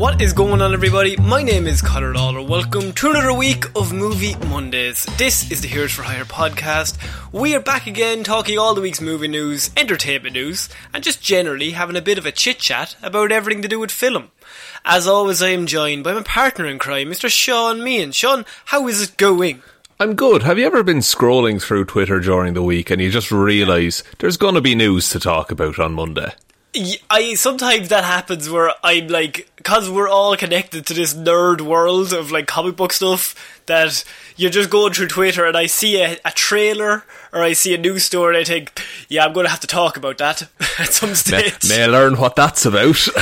What is going on, everybody? My name is Connor Lawler. Welcome to another week of Movie Mondays. This is the Heroes for Hire podcast. We are back again talking all the week's movie news, entertainment news, and just generally having a bit of a chit chat about everything to do with film. As always, I am joined by my partner in crime, Mr. Sean Meehan. Sean, how is it going? I'm good. Have you ever been scrolling through Twitter during the week and you just realise there's going to be news to talk about on Monday? I sometimes that happens where I'm like, because we're all connected to this nerd world of like comic book stuff, that you're just going through Twitter and I see a, a trailer or I see a news story and I think, yeah, I'm going to have to talk about that at some May, stage. may I learn what that's about?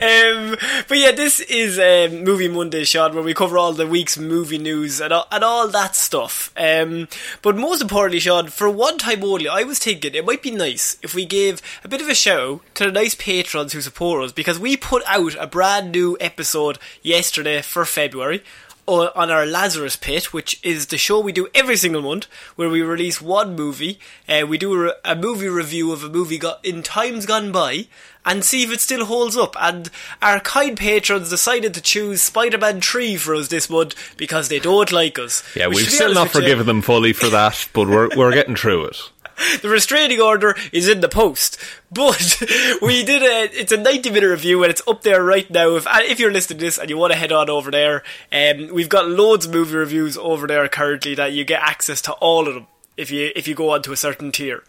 um, but yeah, this is um, Movie Monday, Sean, where we cover all the week's movie news and all, and all that stuff. Um, but most importantly, Sean, for one time only, I was thinking it might be nice if we gave a bit of a out to the nice patrons who support us because we put out a brand new episode yesterday for February on our Lazarus Pit, which is the show we do every single month, where we release one movie. Uh, we do a, a movie review of a movie got in times gone by, and see if it still holds up. And our kind patrons decided to choose Spider-Man Three for us this month because they don't like us. yeah, we've still not you, forgiven them fully for that, but we're, we're getting through it. the restraining order is in the post. But we did a it's a 90 minute review and it's up there right now. If if you're listening to this and you want to head on over there, um, we've got loads of movie reviews over there currently that you get access to all of them if you if you go onto a certain tier.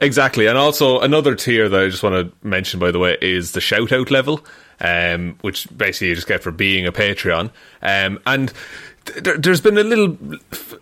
Exactly, and also another tier that I just want to mention, by the way, is the shout out level, um, which basically you just get for being a Patreon. Um, and there, there's been a little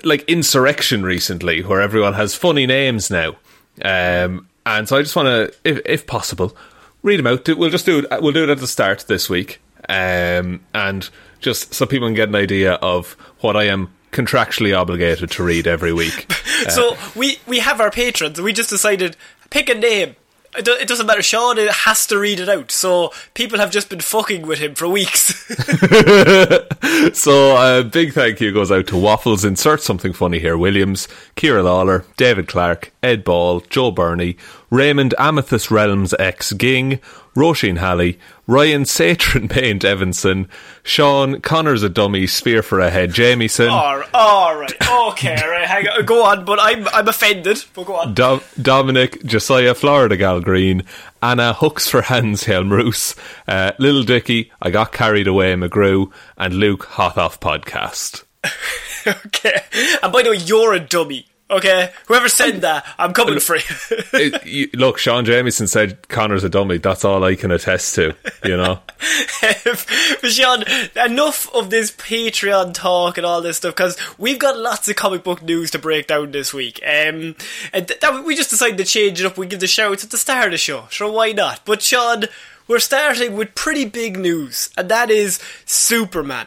like insurrection recently where everyone has funny names now, um, and so I just want to, if, if possible, read them out. We'll just do it. We'll do it at the start this week, um, and just so people can get an idea of what I am contractually obligated to read every week. so we we have our patrons. and We just decided pick a name. It, do, it doesn't matter. Sean it has to read it out. So people have just been fucking with him for weeks. So a big thank you goes out to Waffles. Insert something funny here. Williams, Kira Lawler, David Clark, Ed Ball, Joe Burney, Raymond Amethyst Realms X Ging, Roisin Halley, Ryan Satron Paint Evanson, Sean Connor's a dummy, Sphere for a head, Jamieson, all, all right, okay, right, hang on, go on. But I'm I'm offended. But go on. Dom- Dominic, Josiah Florida Gal Green, Anna Hooks for Hands Helmroos, uh, Little Dicky, I Got Carried Away McGrew, and Luke Hot Off Podcast. okay. And by the way, you're a dummy. Okay, whoever said that, I'm coming for you. it, you, look, Sean Jamieson said Connor's a dummy. That's all I can attest to. You know, but Sean, enough of this Patreon talk and all this stuff because we've got lots of comic book news to break down this week. Um, and th- that we just decided to change it up. We give the shouts at the start of the show. Sure, why not? But Sean, we're starting with pretty big news, and that is Superman.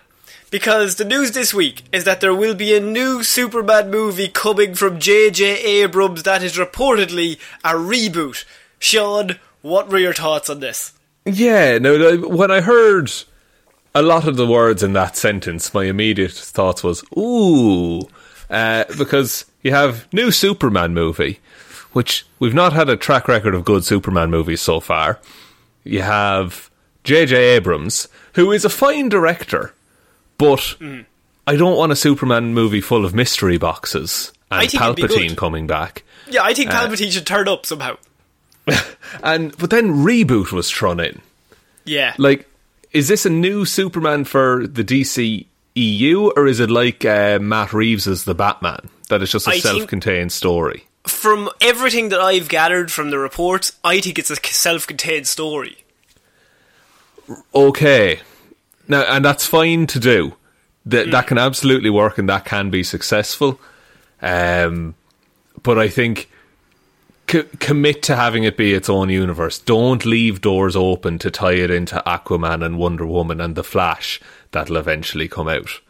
Because the news this week is that there will be a new Superman movie coming from J.J. Abrams that is reportedly a reboot. Sean, what were your thoughts on this? Yeah, no, when I heard a lot of the words in that sentence, my immediate thoughts was, ooh, uh, because you have new Superman movie, which we've not had a track record of good Superman movies so far. You have J.J. Abrams, who is a fine director, but mm. I don't want a Superman movie full of mystery boxes and Palpatine coming back. Yeah, I think uh, Palpatine uh, should turn up somehow. and but then reboot was thrown in. Yeah, like is this a new Superman for the DC EU, or is it like uh, Matt Reeves' as The Batman? That it's just a I self-contained story. From everything that I've gathered from the reports, I think it's a self-contained story okay. Now, and that's fine to do. That mm. that can absolutely work and that can be successful. Um, but I think co- commit to having it be its own universe. Don't leave doors open to tie it into Aquaman and Wonder Woman and the Flash that'll eventually come out.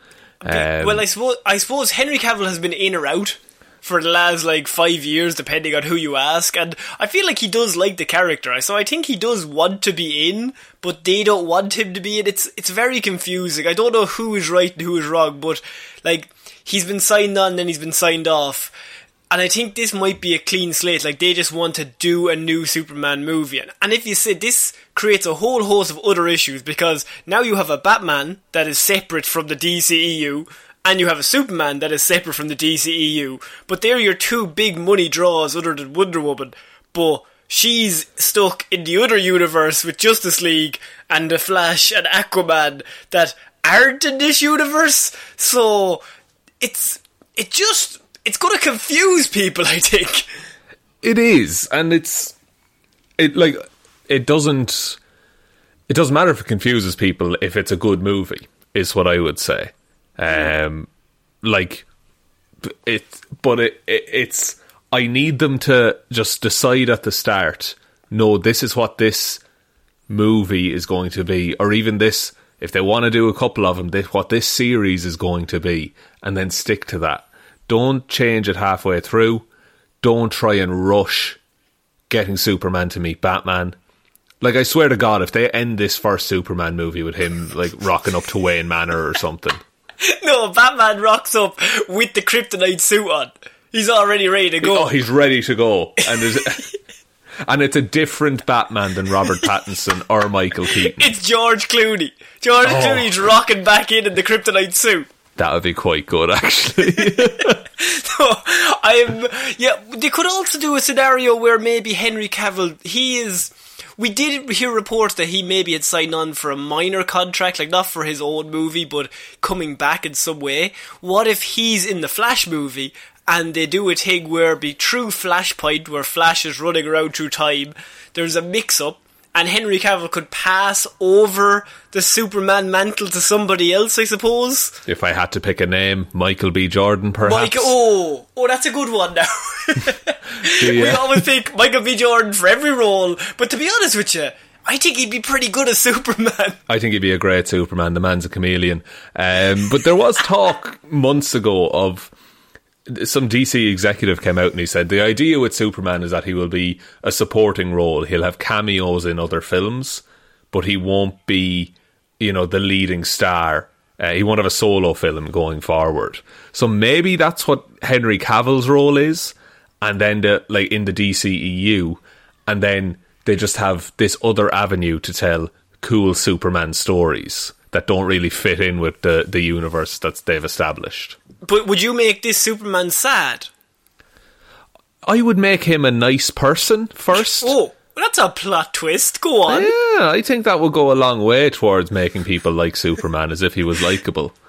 Okay. Um, well, I suppose I suppose Henry Cavill has been in or out for the last like five years, depending on who you ask. And I feel like he does like the character, so I think he does want to be in, but they don't want him to be in. It's it's very confusing. I don't know who is right and who is wrong, but like he's been signed on, and then he's been signed off. And I think this might be a clean slate. Like they just want to do a new Superman movie, and if you say this creates a whole host of other issues because now you have a Batman that is separate from the DCEU, and you have a Superman that is separate from the DCEU. But they're your two big money draws other than Wonder Woman. But she's stuck in the other universe with Justice League and the Flash and Aquaman that aren't in this universe. So it's it just it's going to confuse people. I think it is, and it's it like it doesn't it doesn't matter if it confuses people if it's a good movie. Is what I would say. Um, like it, but it, it, it's. I need them to just decide at the start. No, this is what this movie is going to be, or even this. If they want to do a couple of them, this, what this series is going to be, and then stick to that. Don't change it halfway through. Don't try and rush getting Superman to meet Batman. Like I swear to God, if they end this first Superman movie with him like rocking up to Wayne Manor or something, no, Batman rocks up with the kryptonite suit on. He's already ready to go. Oh, he's ready to go. And there's and it's a different Batman than Robert Pattinson or Michael Keaton. It's George Clooney. George oh. Clooney's rocking back in in the kryptonite suit. That would be quite good, actually. so, I'm yeah. They could also do a scenario where maybe Henry Cavill he is we did hear reports that he maybe had signed on for a minor contract, like not for his own movie, but coming back in some way. What if he's in the Flash movie and they do a thing where be true Flashpoint, where Flash is running around through time, there's a mix up, and Henry Cavill could pass over the Superman mantle to somebody else, I suppose. If I had to pick a name, Michael B. Jordan, perhaps. Michael, oh, oh, that's a good one now. we always think Michael B. Jordan for every role, but to be honest with you, I think he'd be pretty good as Superman. I think he'd be a great Superman. The man's a chameleon. Um, but there was talk months ago of some DC executive came out and he said the idea with Superman is that he will be a supporting role. He'll have cameos in other films, but he won't be, you know, the leading star. Uh, he won't have a solo film going forward. So maybe that's what Henry Cavill's role is, and then the like in the DCEU, and then they just have this other avenue to tell cool Superman stories that don't really fit in with the the universe that they've established. But would you make this Superman sad? I would make him a nice person first. Oh, that's a plot twist. Go on. Yeah, I think that would go a long way towards making people like Superman as if he was likable.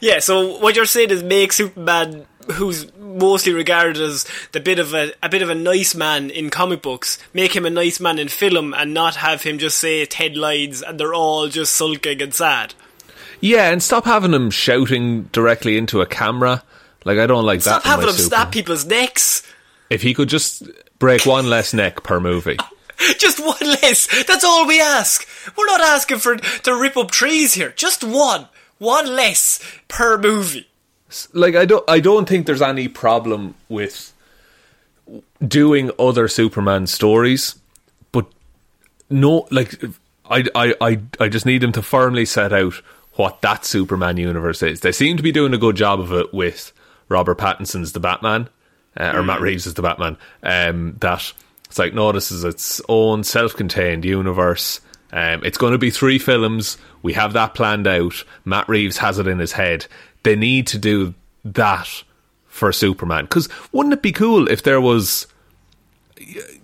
Yeah, so what you're saying is make Superman who's mostly regarded as the bit of a a bit of a nice man in comic books, make him a nice man in film and not have him just say ten lines and they're all just sulking and sad. Yeah, and stop having him shouting directly into a camera. Like I don't like stop that. Stop having him super. snap people's necks. If he could just break one less neck per movie. Just one less. That's all we ask. We're not asking for to rip up trees here. Just one. One less per movie. Like I don't I don't think there's any problem with doing other Superman stories, but no, like I I I I just need them to firmly set out what that Superman universe is. They seem to be doing a good job of it with Robert Pattinson's The Batman, uh, or Matt Reeves as The Batman. Um, that it's like no, this is its own self-contained universe. Um, it's going to be three films. We have that planned out. Matt Reeves has it in his head. They need to do that for Superman. Because wouldn't it be cool if there was,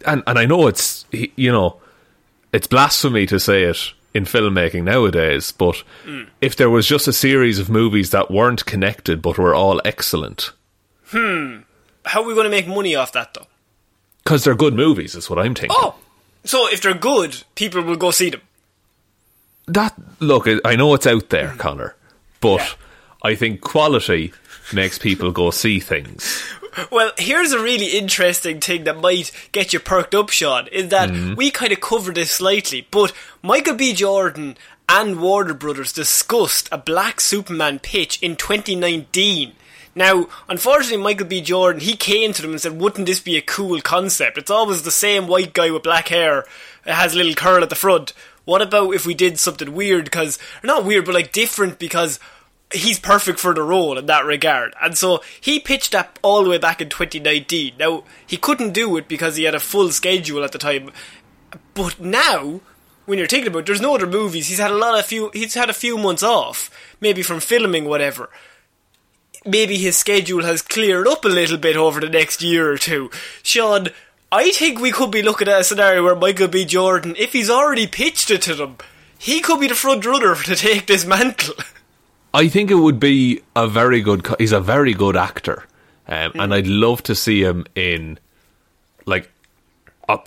and and I know it's you know, it's blasphemy to say it in filmmaking nowadays, but if there was just a series of movies that weren't connected but were all excellent, Hmm. How are we going to make money off that though? because they're good movies, is what I'm thinking. Oh, so if they're good, people will go see them. that look, I- I know it's out there, Connor, but Yeah. I think quality makes people go see things. Well, here's a really interesting thing that might get you perked up, Sean, is that mm-hmm. we kind of covered this slightly, but Michael B. Jordan and Warner Brothers discussed a black Superman pitch in 2019. Now, unfortunately, Michael B. Jordan, he came to them and said, wouldn't this be a cool concept? It's always the same white guy with black hair, it has a little curl at the front. What about if we did something weird, because, not weird, but like different, because he's perfect for the role in that regard. And so he pitched up all the way back in 2019. Now, he couldn't do it because he had a full schedule at the time. But now, when you're thinking about it, there's no other movies. He's had a lot of few he's had a few months off, maybe from filming whatever. Maybe his schedule has cleared up a little bit over the next year or two. Sean, I think we could be looking at a scenario where Michael B. Jordan, if he's already pitched it to them, he could be the front runner to take this mantle. I think it would be a very good. co- He's a very good actor, um, and I'd love to see him in like a,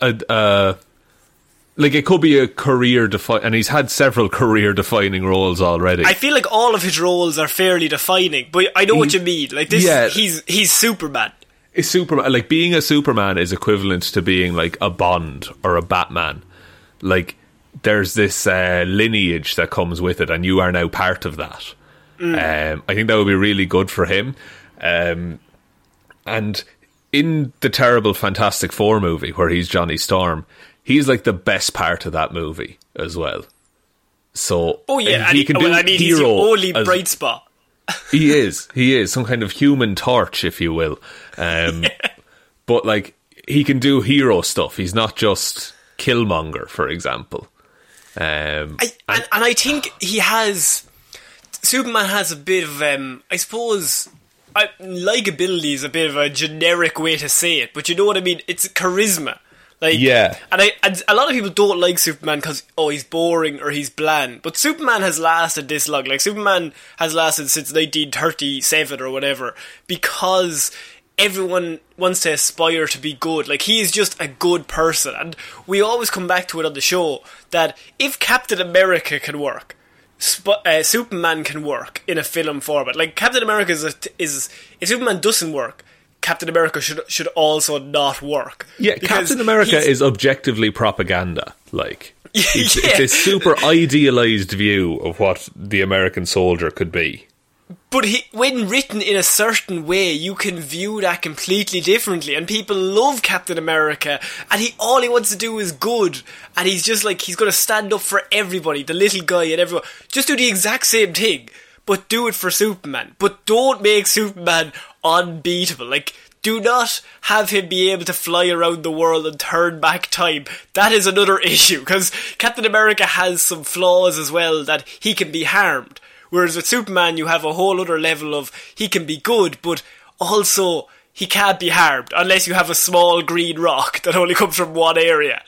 a uh, like it could be a career defi and he's had several career defining roles already. I feel like all of his roles are fairly defining, but I know what you mean. Like this, Yeah. he's he's Superman. Is Superman like being a Superman is equivalent to being like a Bond or a Batman. Like there's this uh, lineage that comes with it, and you are now part of that. Um, I think that would be really good for him. Um, and in the terrible Fantastic Four movie, where he's Johnny Storm, he's like the best part of that movie as well. So Oh yeah, and and he, well, I mean, he's the only as- bright spot. he is. He is some kind of human torch, if you will. Um, But like he can do hero stuff. He's not just Killmonger, for example. Um, I, and, and I think he has Superman has a bit of um, I suppose I, likability is a bit of a generic way to say it, but you know what I mean. It's charisma, like Yeah. And I and a lot of people don't like Superman because oh he's boring or he's bland, but Superman has lasted this long. Like Superman has lasted since 1937 or whatever because everyone wants to aspire to be good. Like he is just a good person, and we always come back to it on the show that if Captain America can work, Sp- uh, Superman can work in a film format. Like Captain America is, a, is if Superman doesn't work, Captain America should should also not work. yeah, Captain America is objectively propaganda. Like it's, Yeah. it's a super idealized view of what the American soldier could be. But he, when written in a certain way, you can view that completely differently. And people love Captain America, and he all he wants to do is good. And he's just like he's going to stand up for everybody, the little guy and everyone. Just do the exact same thing, but do it for Superman. But don't make Superman unbeatable. Like. Do not have him be able to fly around the world and turn back time. That is another issue, because Captain America has some flaws as well that he can be harmed. Whereas with Superman, you have a whole other level of he can be good, but also he can't be harmed unless you have a small green rock that only comes from one area.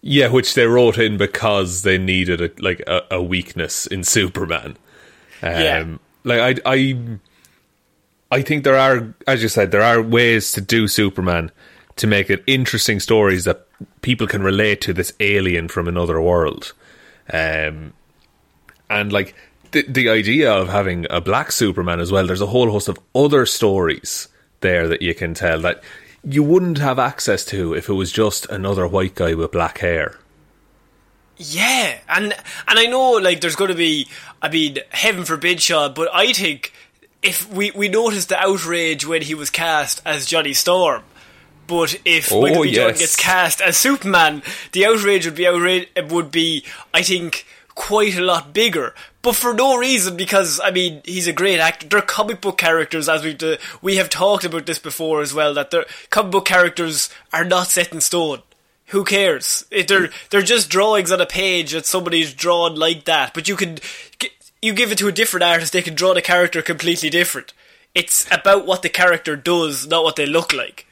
Yeah, which they wrote in because they needed a, like a, a weakness in Superman. Um, Yeah. Like I, I, I think there are, as you said, there are ways to do Superman to make it interesting stories that people can relate to. This alien from another world, um, and like the the idea of having a black Superman as well. There's a whole host of other stories there that you can tell that you wouldn't have access to if it was just another white guy with black hair. Yeah, and and I know like there's going to be I mean, heaven forbid, Sean, but I think if we we noticed the outrage when he was cast as Johnny Storm. But if Oh, Michael B. Jordan gets cast as Superman, the outrage would be outrage would be, I think, quite a lot bigger. But for no reason, because I mean, he's a great actor. They're comic book characters, as we've uh, we have talked about this before as well. That their comic book characters are not set in stone. Who cares? If they're they're just drawings on a page that somebody's drawn like that. But you can you give it to a different artist, they can draw the character completely different. It's about what the character does, not what they look like.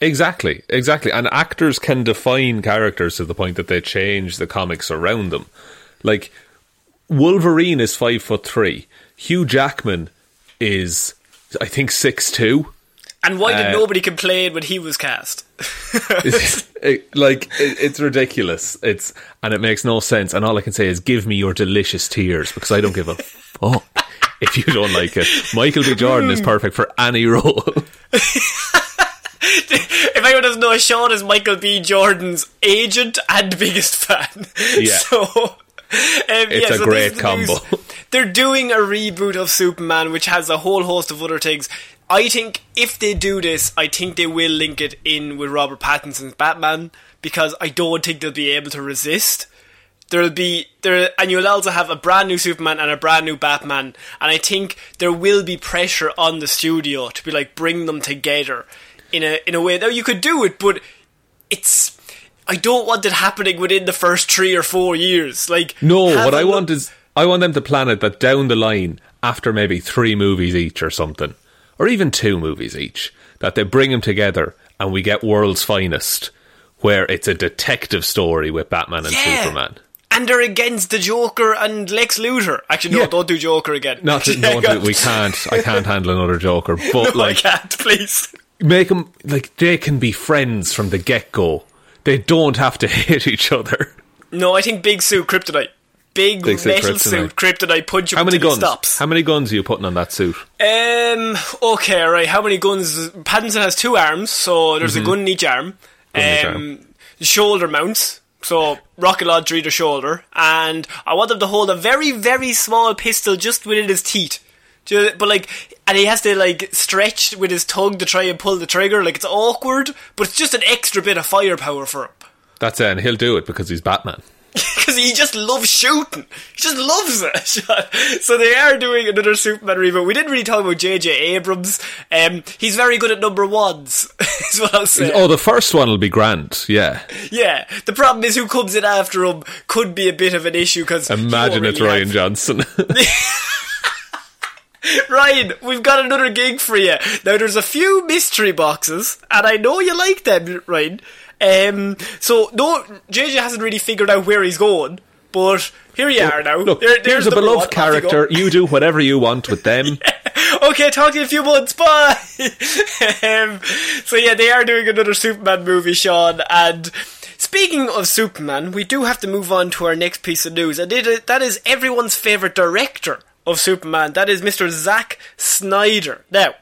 Exactly, exactly. And actors can define characters to the point that they change the comics around them. Like Wolverine is five foot three. Hugh Jackman is, I think, six two. And why did Uh, nobody complain when he was cast? It- like it, it's ridiculous. It's and it makes no sense. And all I can say is, give me your delicious tears because I don't give a fuck if you don't like it. Michael B. Jordan is perfect for any role. if anyone doesn't know, Sean is Michael B. Jordan's agent and biggest fan. Yeah. So, Um, it's yeah, a so great the news. combo. They're doing a reboot of Superman, which has a whole host of other things. I think if they do this, I think they will link it in with Robert Pattinson's Batman because I don't think they'll be able to resist. There'll be there, and you'll also have a brand new Superman and a brand new Batman, and I think there will be pressure on the studio to be like bring them together in a in a way. Now you could do it, but it's I don't want it happening within the first three or four years. Like No, what I look- want is I want them to plan it that down the line, after maybe three movies each or something, or even two movies each, that they bring them together and we get World's Finest, where it's a detective story with Batman and Yeah. Superman. And they're against the Joker and Lex Luthor. Actually, no, Yeah. don't do Joker again. Not no, God. we can't. I can't handle another Joker, but No, I like can't, please. make them like they can be friends from the get go. They don't have to hate each other. No, I think big suit kryptonite. Big, Big suit, metal kryptonite. suit kryptonite. Punch How many guns? stops. How many guns are you putting on that suit? Um. Okay. Right. How many guns? Pattinson has two arms, so there's a gun in each arm. Mm-hmm. Gun each um. Shoulder mounts. So rocket launcher either shoulder, and I want him to hold a very, very small pistol just within his teeth. Ju- But like, and he has to like stretch with his tongue to try and pull the trigger. Like it's awkward, but it's just an extra bit of firepower for him. That's it, and he'll do it because he's Batman. because he just loves shooting. He just loves it. so they are doing another Superman reboot. We didn't really talk about J.J. Abrams. Um, he's very good at number ones. is what I'll say. Oh, the first one will be grand. Yeah, Yeah. The problem is who comes in after him could be a bit of an issue because imagine it's Rian Johnson. Rian, we've got another gig for you. Now, there's a few mystery boxes, and I know you like them, Rian. Um, so, no, JJ hasn't really figured out where he's going, but here you are now. Look, There- here's a beloved one. Off you character. You do whatever you want with them. okay, talk to you in a few months. Bye. um, so yeah, they are doing another Superman movie, Sean. And speaking of Superman, we do have to move on to our next piece of news, and it, that is everyone's favorite director of Superman. That is Mr. Zack Snyder. Now.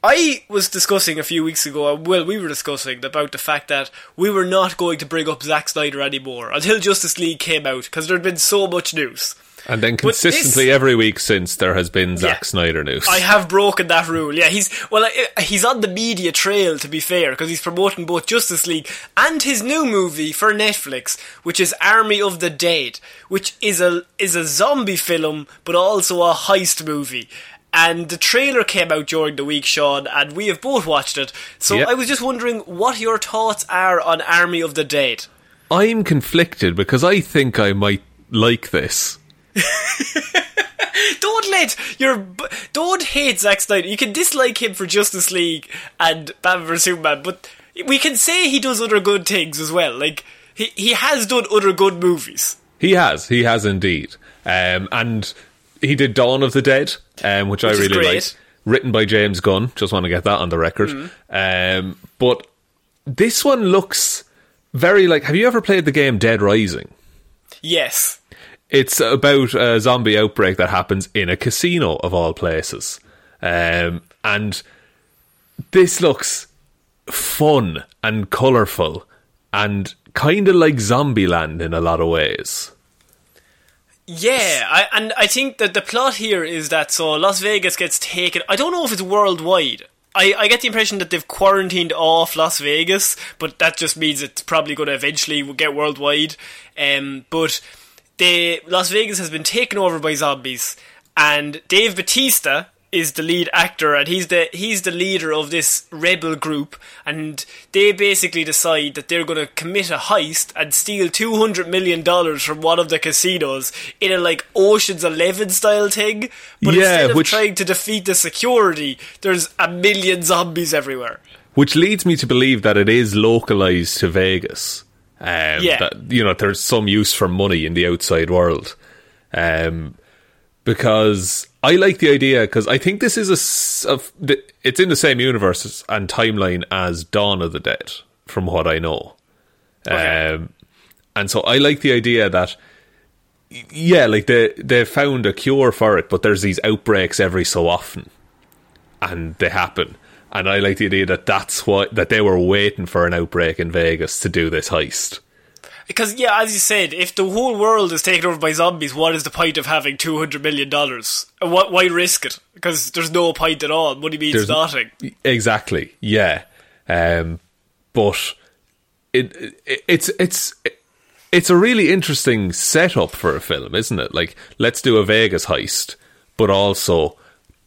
I was discussing a few weeks ago, uh, well, we were discussing about the fact that we were not going to bring up Zack Snyder anymore until Justice League came out, because there had been so much news. And then But this- consistently every week since there has been Zack Yeah. Snyder news. I have broken that rule. Yeah, he's well, he's on the media trail to be fair because he's promoting both Justice League and his new movie for Netflix, which is Army of the Dead, which is a is a zombie film but also a heist movie. And the trailer came out during the week, Sean, and we have both watched it. So Yep. I was just wondering what your thoughts are on Army of the Dead. I'm conflicted because I think I might like this. Don't let your don't hate Zack Snyder. You can dislike him for Justice League and Batman vs Superman, but we can say he does other good things as well. Like he he has done other good movies. He has, he has indeed, um, and he did Dawn of the Dead, um, which, I Which is really liked. Written by James Gunn. Just want to get that on the record. Mm-hmm. Um, but this one looks very like. Have you ever played the game Dead Rising? Yes, It's about a zombie outbreak that happens in a casino of all places, um, and this looks fun and colourful and kind of like Zombieland in a lot of ways. Yeah, I, and I think that the plot here is that so Las Vegas gets taken. I don't know if it's worldwide. I, I get the impression that they've quarantined off Las Vegas, but that just means it's probably going to eventually get worldwide. Um, but they Las Vegas has been taken over by zombies, and Dave Bautista is the lead actor and he's the he's the leader of this rebel group and they basically decide that they're going to commit a heist and steal 200 million dollars from one of the casinos in a like Ocean's 11 style thing but Yeah, instead of which- trying to defeat the security there's a million zombies everywhere which leads me to believe that it is localized to Vegas. Um, Yeah. That you know, there's some use for money in the outside world. Um, because I like the idea because I think this is a, of the- it's in the same universe and timeline as Dawn of the Dead, from what I know. Okay. Um, and so I like the idea that yeah, like they they found a cure for it, but there's these outbreaks every so often, and they happen. And I like the idea that that's what that they were waiting for an outbreak in Vegas to do this heist. because yeah as you said if the whole world is taken over by zombies what is the point of having 200 million dollars what why risk it because there's no point at all money means There's- nothing Exactly, yeah. Um, but it, it it's it's it's a really interesting setup for a film, isn't it? Like, let's do a Vegas heist, but also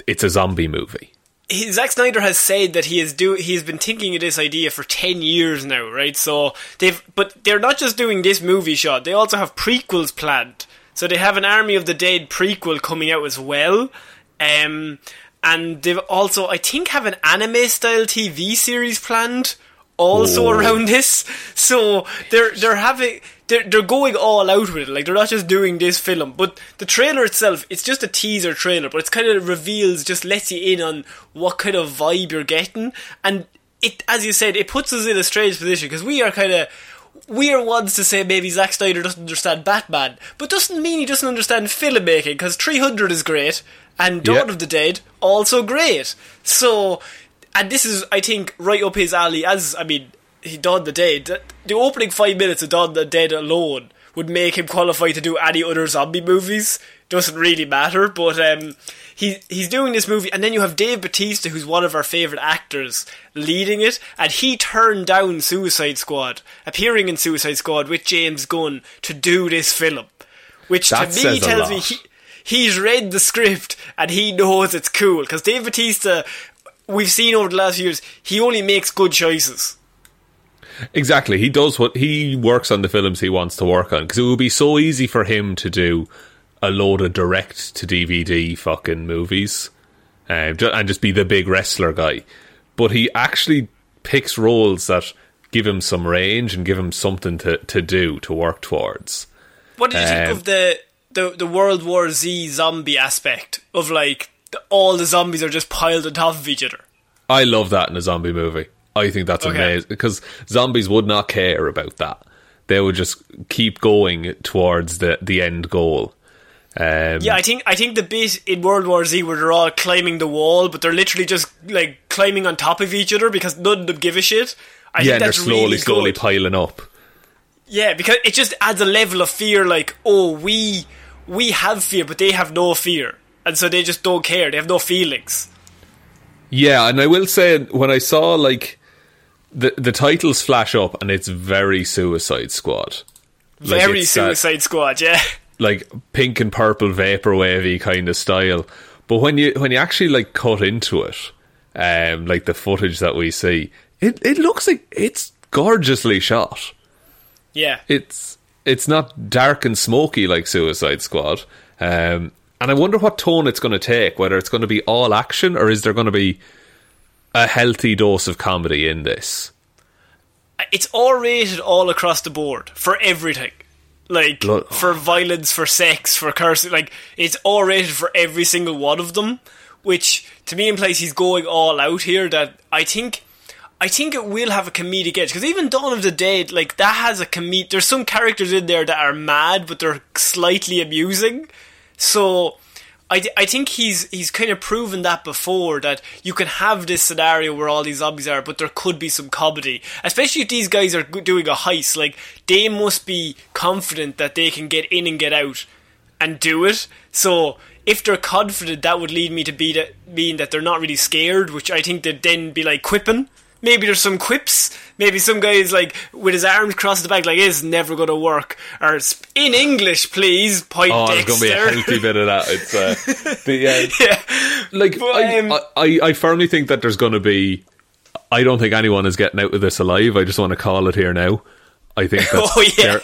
it's a zombie movie. He, Zack Snyder has said that he is do he's been thinking of this idea for ten years now, right? So they've but they're not just doing this movie shot; they also have prequels planned. So they have an Army of the Dead prequel coming out as well, um, and they've also I think have an anime style TV series planned also around this. So they're they're having they're they're going all out with it. Like they're not just doing this film, but the trailer itself, it's just a teaser trailer, but it's kind of reveals, just lets you in on what kind of vibe you're getting, and it, as you said, it puts us in a strange position because we are kind of. We are ones to say maybe Zack Snyder doesn't understand Batman, but doesn't mean he doesn't understand filmmaking because 300 is great and Dawn Yeah. of the Dead also great. So, and this is, I think, right up his alley. As I mean, he Dawn the Dead. The opening five minutes of Dawn the Dead alone would make him qualify to do any other zombie movies. Doesn't really matter, but um, he he's doing this movie, and then you have Dave Bautista, who's one of our favorite actors, leading it, and he turned down Suicide Squad, appearing in Suicide Squad with James Gunn to do this film, which That to me tells me he, he's read the script and he knows it's cool because Dave Bautista, we've seen over the last few years, he only makes good choices. Exactly. He does what he works on the films he wants to work on because it would be so easy for him to do a load of direct to DVD fucking movies um, and just be the big wrestler guy. But he actually picks roles that give him some range and give him something to, to do to work towards. What did you think Um, of the, the the World War Z zombie aspect of like the, all the zombies are just piled on top of each other? I love that in a zombie movie. I think that's Okay. amazing because zombies would not care about that. They would just keep going towards the the end goal. Um, Yeah, I think I think the bit in World War Z where they're all climbing the wall, but they're literally just like climbing on top of each other because none of them give a shit. I yeah, and they're slowly, really slowly piling up. Yeah, because it just adds a level of fear. Like, oh, we we have fear, but they have no fear, and so they just don't care. They have no feelings. Yeah, and I will say when I saw like the the titles flash up, and it's very Suicide Squad. Like, Very it's that, Suicide Squad. Yeah, like pink and purple vaporwavy kind of style. But when you when you actually like cut into it, um, like the footage that we see, it it looks like it's gorgeously shot. yeah. It's it's not dark and smoky like Suicide Squad. Um, and I wonder what tone it's going to take. Whether it's going to be all action or is there going to be a healthy dose of comedy in this? It's all rated all across the board for everything. Like Blood- for violence, for sex, for cursing. Like it's all rated for every single one of them. Which to me implies he's going all out here. That I think. I think it will have a comedic edge because even Dawn of the Dead, like that, has a comedic. There's some characters in there that are mad, but they're slightly amusing. So, I, I think he's he's kind of proven that before that you can have this scenario where all these zombies are, but there could be some comedy, especially if these guys are doing a heist. Like they must be confident that they can get in and get out and do it. So if they're confident, that would lead me to be that mean that they're not really scared, which I think they'd then be like quipping. Maybe there's some quips. Maybe some guy's like with his arms crossed the back, like it's never going to work. Or "Sp- in English, please, point Oh, there's going to be a Dexter." healthy bit of that. It's uh, the, uh, yeah, like But, I, um, I, I firmly think that there's going to be. I don't think anyone is getting out of this alive. I just want to call it here now. I think that Oh, yeah.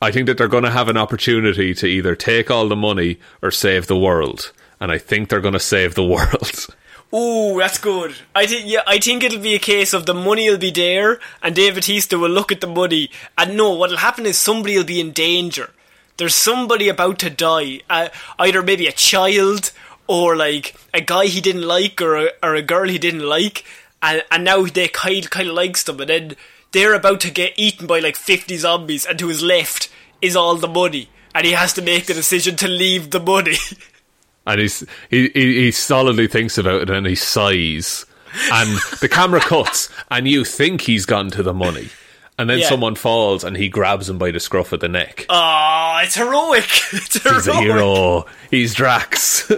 I think that they're going to have an opportunity to either take all the money or save the world, and I think they're going to save the world. Ooh, that's good. I think yeah, I think it'll be a case of the money will be there, and Dave Bautista will look at the money, and no, what'll happen is somebody will be in danger. There's somebody about to die, uh, either maybe a child or like a guy he didn't like or a, or a girl he didn't like, and and now they kind kind of likes them, and then they're about to get eaten by like 50 zombies, and to his left is all the money, and he has to make the decision to leave the money. and he's he, he he solidly thinks about it and he sighs and the camera cuts and you think he's gone to the money and then Yeah. someone falls and he grabs him by the scruff of the neck Oh, it's heroic. It's heroic. he's a hero he's Drax um,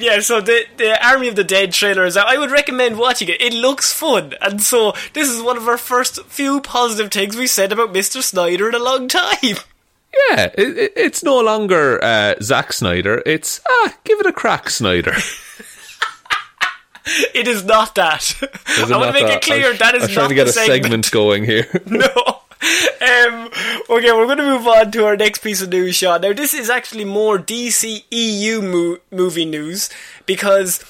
yeah, so the the Army of the Dead trailer is out. I would recommend watching it. It looks fun, and so this is one of our first few positive things we said about Mister Snyder in a long time. Yeah it, it, it's no longer uh, Zack Snyder it's ah give it a crack Snyder It is not that. Is I want to make that? it clear I was, that is I was trying to get a segment. going here no. Um, okay, we're going to move on to our next piece of news, Sean. Now, this is actually more DCEU mo- movie news because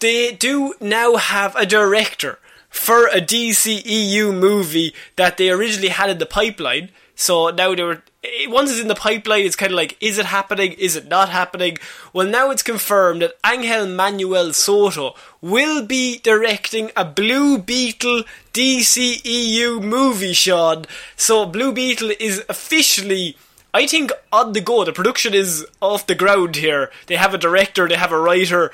they do now have a director for a DCEU movie that they originally had in the pipeline. So now they were. Once it's in the pipeline, it's kind of like, is it happening? Is it not happening? Well, now it's confirmed that Angel Manuel Soto will be directing a Blue Beetle DCEU movie, Sean. So Blue Beetle is officially, I think, on the go. The production is off the ground here. They have a director, they have a writer.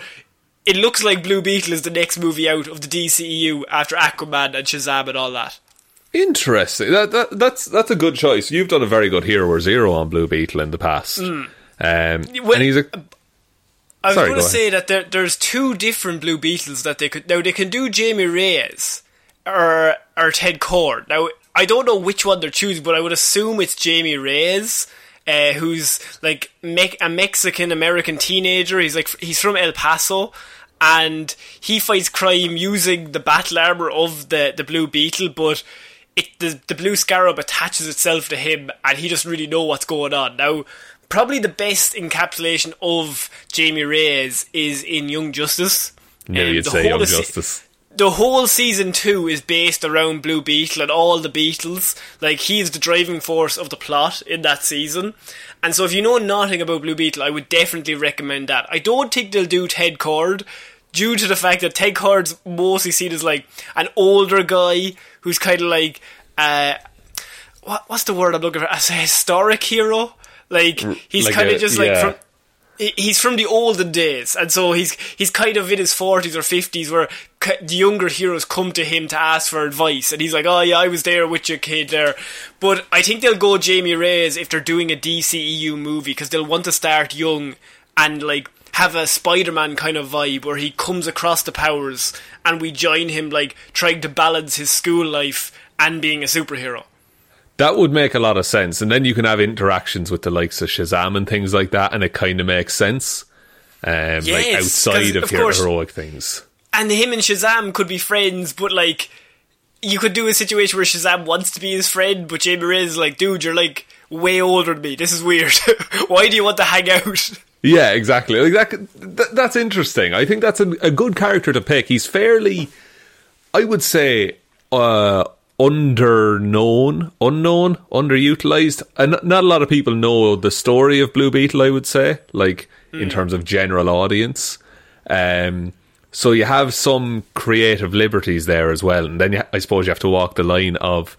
It looks like Blue Beetle is the next movie out of the DCEU after Aquaman and Shazam and all that. Interesting. That, that that's that's a good choice. You've done a very good hero or zero on Blue Beetle in the past. Um, Well, and he's a I was Sorry, going to say that there, there's two different Blue Beetles that they could. Now they can do Jamie Reyes or or Ted Kord. Now I don't know which one they're choosing, but I would assume it's Jamie Reyes. Uh, who's like me- a Mexican American teenager? He's like he's from El Paso, and he fights crime using the battle armor of the the Blue Beetle, but it the, the blue scarab attaches itself to him and he doesn't really know what's going on. Now, probably the best encapsulation of Jamie Reyes is in Young Justice. knew Um, you'd the say whole Young se- Justice. the whole season two is based around Blue Beetle and all the Beetles. Like he's the driving force of the plot in that season. And so if you know nothing about Blue Beetle, I would definitely recommend that. I don't think they'll do Ted Kord due to the fact that Ted Kord's mostly seen as like an older guy who's kind of like uh what, what's the word I'm looking for? As a historic hero. Like he's like kind of just like yeah. from he's from the olden days, and so he's he's kind of in his forties or fifties, where the younger heroes come to him to ask for advice, and he's like, "Oh yeah, I was there with your kid there." But I think they'll go Jamie Reyes if they're doing a DCEU movie because they'll want to start young and like have a Spider-Man kind of vibe where he comes across the powers, and we join him like trying to balance his school life and being a superhero. That would make a lot of sense, and then you can have interactions with the likes of Shazam and things like that, and it kind of makes sense. Um, like outside of, of your course- heroic things. and him and Shazam could be friends, but like you could do a situation where Shazam wants to be his friend, but Jamie is like, dude, you're like way older than me. This is weird. Why do you want to hang out? Yeah, exactly. Like that, could- th- that's interesting. I think that's a, a good character to pick. He's fairly, I would say, uh, underknown, unknown, underutilized. And not- a lot of people know the story of Blue Beetle. I would say, like in terms of general audience. Um, so you have some creative liberties there as well, and then you, I suppose you have to walk the line of.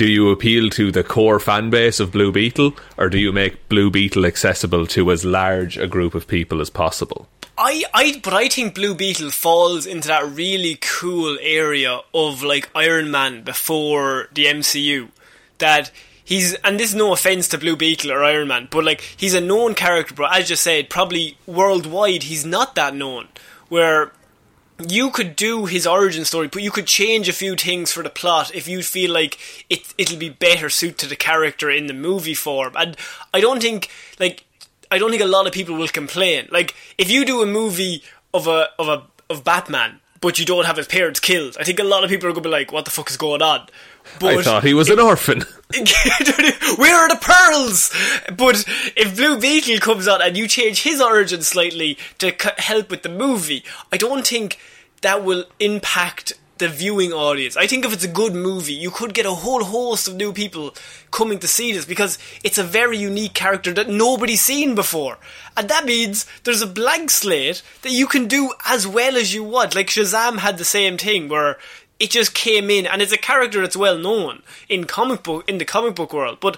Do you appeal to the core fan base of Blue Beetle, or do you make Blue Beetle accessible to as large a group of people as possible? I, I, but I think Blue Beetle falls into that really cool area of like Iron Man before the MCU. That he's and this is no offense to Blue Beetle or Iron Man, but like he's a known character, but as you said, probably worldwide he's not that known. Where you could do his origin story, but you could change a few things for the plot if you feel like it it'll be better suited to the character in the movie form. And I don't think like I don't think a lot of people will complain. Like if you do a movie of a of a of Batman, but you don't have his parents killed, I think a lot of people are to be like, "What the fuck is going on?" But I thought he was an orphan. Where are the pearls? But if Blue Beetle comes on and you change his origin slightly to help with the movie, I don't think that will impact the viewing audience. I think if it's a good movie, you could get a whole host of new people coming to see this because it's a very unique character that nobody's seen before. And that means there's a blank slate that you can do as well as you want. Like Shazam had the same thing where it just came in and it's a character that's well known in comic book in the comic book world, but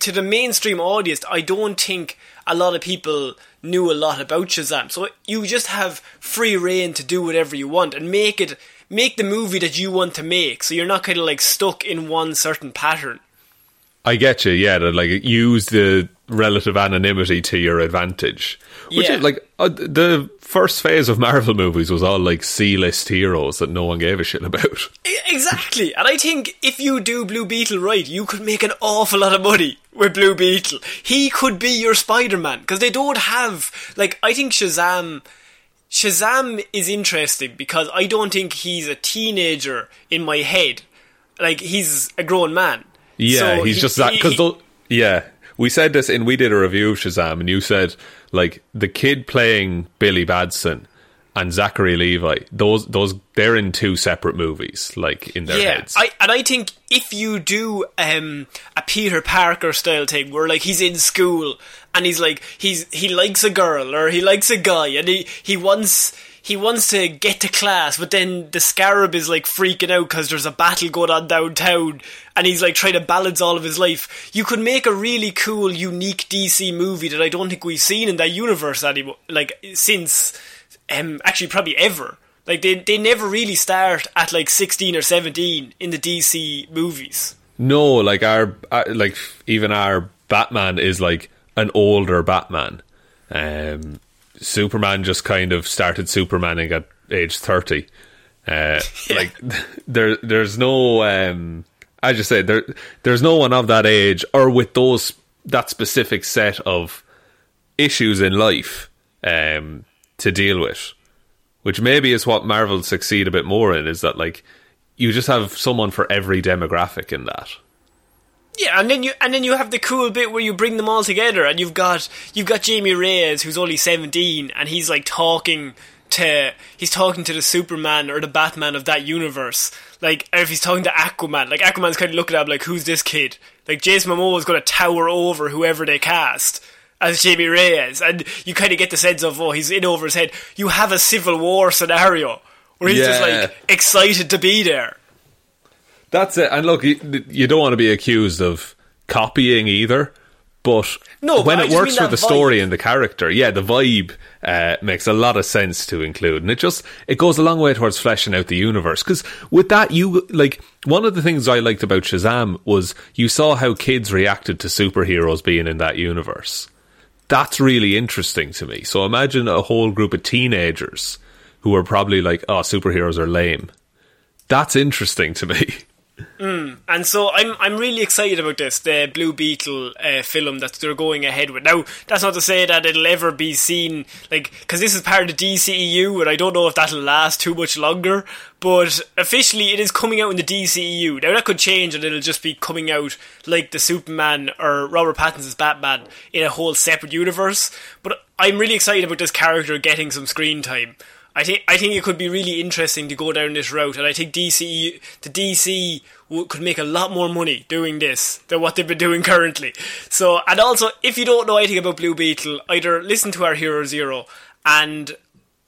to the mainstream audience, I don't think a lot of people knew a lot about Shazam. So you just have free reign to do whatever you want and make it make the movie that you want to make. So you're not kind of like stuck in one certain pattern. I get you, yeah. To like use the relative anonymity to your advantage. Which yeah. is like uh, the first phase of Marvel movies was all like C-list heroes that no one gave a shit about. Exactly, and I think if you do Blue Beetle right, you could make an awful lot of money with Blue Beetle. He could be your Spider-Man because they don't have like I think Shazam. Shazam is interesting because I don't think he's a teenager in my head. Like he's a grown man. Yeah, So he's he- just that because yeah, we said this and we did a review of Shazam, and you said like the kid playing Billy Batson and Zachary Levi, those those they're in two separate movies, like in their yeah, heads. I, and I think if you do um, a Peter Parker style thing where like he's in school and he's like he's he likes a girl or he likes a guy and he he wants he wants to get to class, but then the Scarab is like freaking out because there's a battle going on downtown, and he's like trying to balance all of his life. You could make a really cool, unique DC movie that I don't think we've seen in that universe anymore, like since um actually probably ever. Like they they never really start at like sixteen or seventeen in the DC movies. no, like our uh, like even our Batman is like an older Batman. Um, Superman just kind of started Supermaning at age thirty. Uh, Like there, there's no. Um, I just say there, there's no one of that age or with those that specific set of issues in life um, to deal with, which maybe is what Marvel succeed a bit more in. Is that like you just have someone for every demographic in that. Yeah, and then you and then you have the cool bit where you bring them all together, and you've got you've got Jamie Reyes who's only seventeen, and he's like talking to he's talking to the Superman or the Batman of that universe. Like or if he's talking to Aquaman, like Aquaman's kind of looking at him like, "Who's this kid?" Like Jason Momoa is going to tower over whoever they cast as Jamie Reyes, and you kind of get the sense of oh, he's in over his head. You have a Civil War scenario where he's just like excited to be there. That's it. And look, you, you don't want to be accused of copying either. But No, when I it works for the story and the character, yeah, the vibe uh, makes a lot of sense to include, and it just it goes a long way towards fleshing out the universe. Because with that, you like one of the things I liked about Shazam was you saw how kids reacted to superheroes being in that universe. That's really interesting to me. So imagine a whole group of teenagers who are probably like, "Oh, superheroes are lame." That's interesting to me. And so I'm I'm really excited about this, the Blue Beetle uh, film that they're going ahead with. Now, that's not to say that it'll ever be seen, like, because this is part of the DCEU, and I don't know if that'll last too much longer, but officially it is coming out in the DCEU. Now, that could change, and it'll just be coming out like the Superman or Robert Pattinson's Batman in a whole separate universe. But I'm really excited about this character getting some screen time. I think I think it could be really interesting to go down this route, and I think DC the DC could make a lot more money doing this than what they've been doing currently. So, and also, if you don't know anything about Blue Beetle, either listen to our Hero Zero, and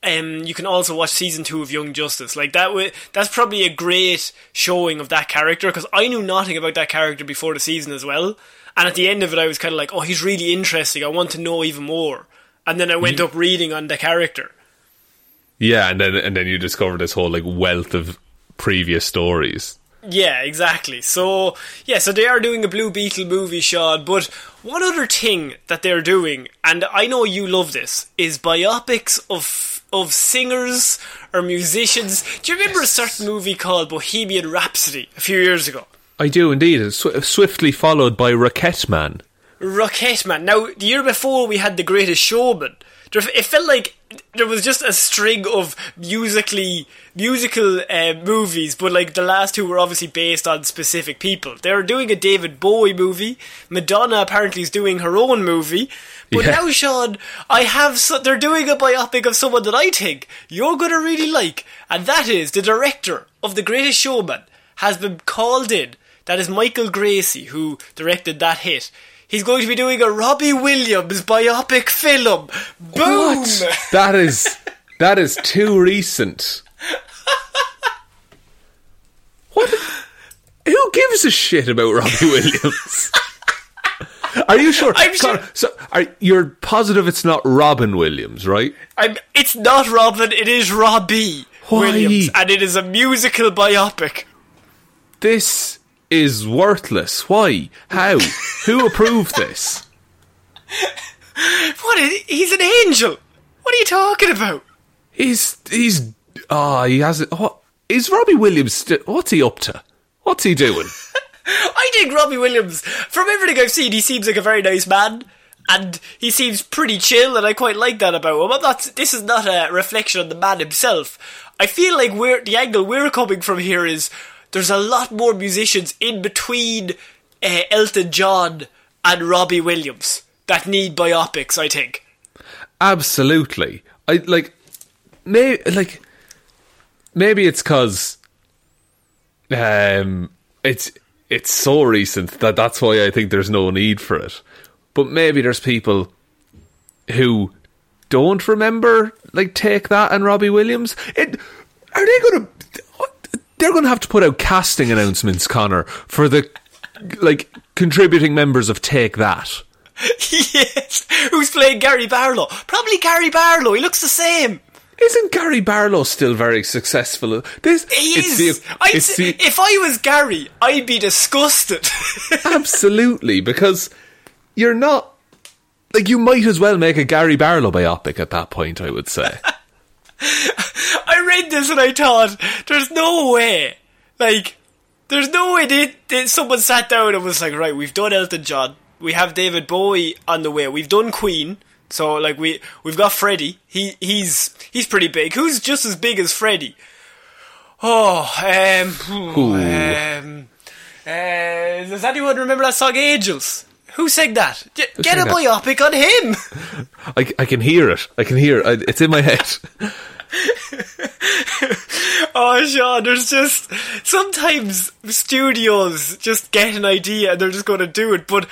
um, you can also watch season two of Young Justice. Like that, w- that's probably a great showing of that character because I knew nothing about that character before the season as well. And at the end of it, I was kind of like, oh, he's really interesting. I want to know even more. And then I went up reading on the character. Yeah, and then and then you discover this whole like wealth of previous stories. Yeah, exactly. So, yeah, so they are doing a Blue Beetle movie, Sean, but one other thing that they're doing, and I know you love this, is biopics of of singers or musicians. Do you remember a certain movie called Bohemian Rhapsody a few years ago? I do indeed. It's sw- swiftly followed by Rocketman. Rocketman. Now, the year before we had The Greatest Showman. There- It felt like there was just a string of musically musical uh, movies, but like the last two were obviously based on specific people. They're doing a David Bowie movie. Madonna apparently is doing her own movie. But Yeah. now, Sean, I have so- they're doing a biopic of someone that I think you're going to really like, and that is the director of The Greatest Showman has been called in. That is Michael Gracie, who directed that hit. He's going to be doing a Robbie Williams biopic film. Boom! That is that is too recent. What? Who gives a shit about Robbie Williams? Are you sure? I'm sure- Connor, So, are you're positive it's not Robin Williams, right? I'm, it's not Robin, it is Robbie Why? Williams, and it is a musical biopic. This is worthless. Why? How? Who approved this? What? Is, he's an angel. What are you talking about? He's he's ah he has. What is Robbie Williams? St- what's he up to? What's he doing? I think Robbie Williams, from everything I've seen, he seems like a very nice man. And he seems pretty chill, and I quite like that about him. I'm not, this is not a reflection on the man himself. I feel like we're, the angle we're coming from here is there's a lot more musicians in between uh, Elton John and Robbie Williams that need biopics, I think. Absolutely. I like may like maybe it's cuz um it's it's so recent that that's why I think there's no need for it. But maybe there's people who don't remember like Take That and Robbie Williams. It are they to they're going to have to put out casting announcements Connor for the like contributing members of Take That. yes. Who's playing Gary Barlow? Probably Gary Barlow. He looks the same. Isn't Gary Barlow still very successful? This He is. the- I'd say, the- if I was Gary, I'd be disgusted. absolutely because you're not like you might as well make a Gary Barlow biopic at that point. I would say. I read this and I thought, there's no way. Like, there's no way they, they, someone sat down and was like, right, we've done Elton John. We have David Bowie on the way. We've done Queen. So, like, we, we've got Freddie. He, he's, he's pretty big. Who's just as big as Freddie? Oh, um, Ooh. um, uh, does anyone remember that song Angels? Who sang that? Get, get sang a that? biopic on him! I, I can hear it. I can hear it. It's in my head. Oh, Sean, there's just sometimes studios just get an idea and they're just going to do it. But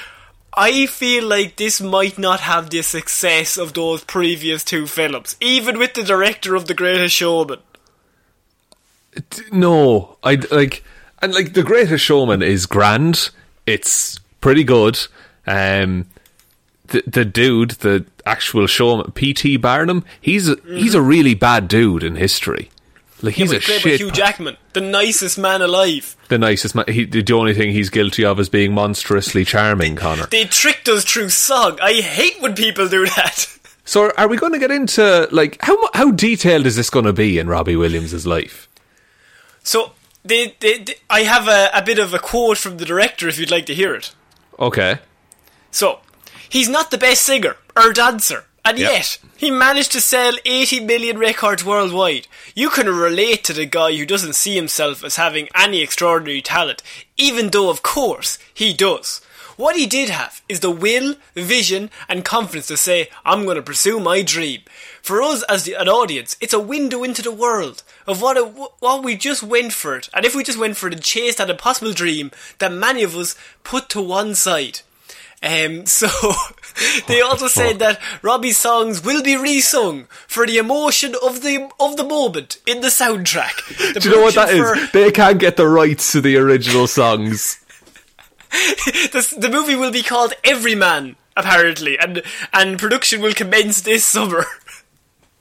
I feel like this might not have the success of those previous two films, even with the director of The Greatest Showman. No, I like and like the Greatest Showman is grand. It's pretty good. Um, the the dude, the actual showman, P.T. Barnum, he's a, he's a really bad dude in history. Like he's Yeah, a but played by shit. Hugh Jackman, the nicest man alive. the nicest man. He, the only thing he's guilty of is being monstrously charming, Connor. They tricked us through song. I hate when people do that. So, are we going to get into like how how detailed is this going to be in Robbie Williams' life? So they, they, they I have a, a bit of a quote from the director if you'd like to hear it. Okay, So, he's not the best singer or dancer, and Yeah. yet he managed to sell 80 million records worldwide. You can relate to the guy who doesn't see himself as having any extraordinary talent, even though, of course, he does. What he did have is the will, vision, and confidence to say, I'm going to pursue my dream. For us as the, an audience, it's a window into the world of what, it, what we just went for it. And if we just went for it and chased that impossible dream that many of us put to one side. Um, so they also said that Robbie's songs will be resung for the emotion of the of the moment in the soundtrack. The do you know what that is? They can't get the rights to the original songs. This, the movie will be called Everyman, apparently, and and production will commence this summer.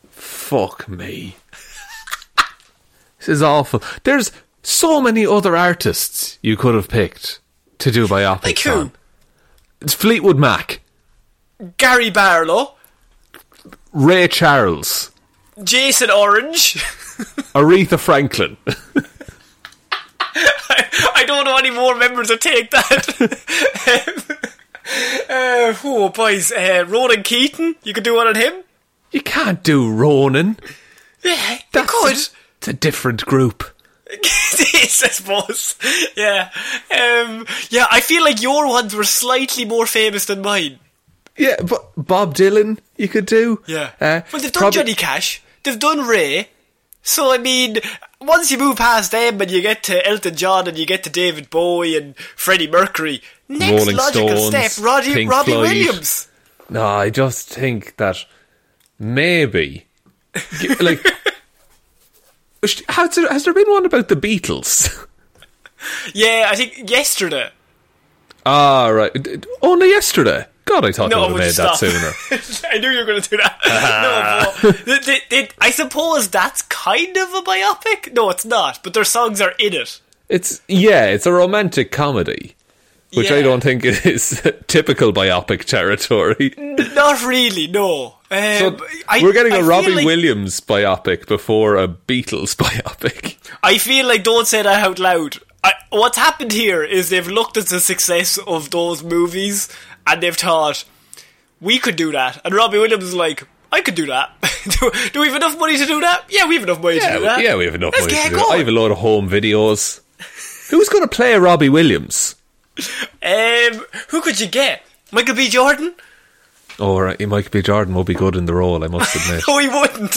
Fuck me. This is awful. There's so many other artists you could have picked to do biopics Like on. It's Fleetwood Mac, Gary Barlow, Ray Charles, Jason Orange. Aretha Franklin. I don't know any more members that take that. uh, oh, boys. Uh, Ronan Keating. You could do one on him. you can't do Ronan. Yeah, you That's could. It's a different group. it is, I suppose. Yeah. Um, yeah, I feel like your ones were slightly more famous than mine. Yeah, but Bob Dylan, you could do. Yeah. Uh, well, they've done probably- Johnny Cash. They've done Ray. So, I mean, once you move past them and you get to Elton John and you get to David Bowie and Freddie Mercury, next Rolling logical Stones, step, Roddy, Pink Robbie Floyd. Williams. No, I just think that maybe, like, has there, has there been one about the Beatles? Yeah, I think yesterday. Ah, right. Only yesterday. God, I thought No, they would have made that sooner. I knew you were going to do that. no, but they, they, I suppose that's kind of a biopic. No, it's not. But their songs are in it. It's yeah, it's a romantic comedy, which I don't think is typical biopic territory. Not really. No. Um, So I- we're getting I a feel Robbie like- Williams biopic before a Beatles biopic. I feel like don't say that out loud. I, what's happened here is they've looked at the success of those movies and they've thought we could do that, and Robbie Williams is like. I could do that. do, do we have enough money to do that? Yeah, we have enough money to do that. yeah, we have enough Let's money to do it. I have a lot of home videos. Who's going to play Robbie Williams? Um, who could you get? Michael B. Jordan? Oh, uh, right, Michael B. Jordan will be good in the role, I must admit. No, he wouldn't.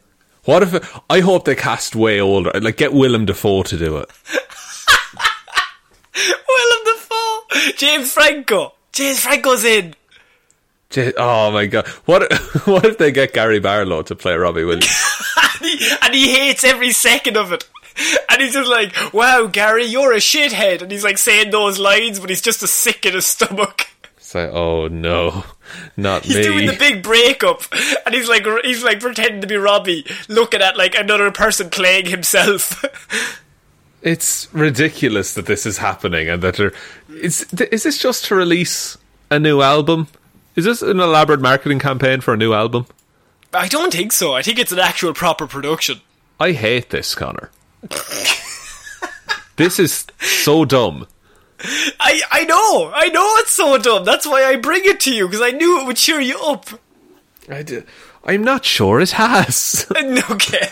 what if I hope they cast way older? Like, get Willem Dafoe to do it. Willem Dafoe, James Franco. James Franco's in. J- Oh my god! What what if they get Gary Barlow to play Robbie Williams? and he, and he hates every second of it. And he's just like, wow, Gary, you're a shithead. And he's like saying those lines, but he's just a sick in his stomach. It's like, oh no, not He's me. doing the big breakup, and he's like, he's like pretending to be Robbie, looking at like another person playing himself. It's ridiculous that this is happening, and that they're. is is this just to release a new album? Is this an elaborate marketing campaign for a new album? I don't think so. I think it's an actual proper production. I hate this, Connor. this is so dumb. I I know, I know it's so dumb. That's why I bring it to you because I knew it would cheer you up. I do. I'm not sure it has. okay,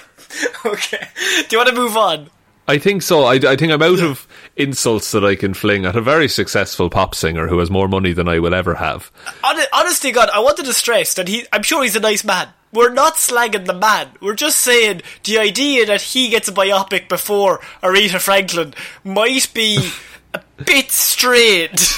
okay. Do you want to move on? I think so. I, I think I'm out of insults that I can fling at a very successful pop singer who has more money than I will ever have. Hon- Honestly, God, I wanted to stress that he. I'm sure he's a nice man. We're not slagging the man. We're just saying the idea that he gets a biopic before Aretha Franklin might be a bit strange.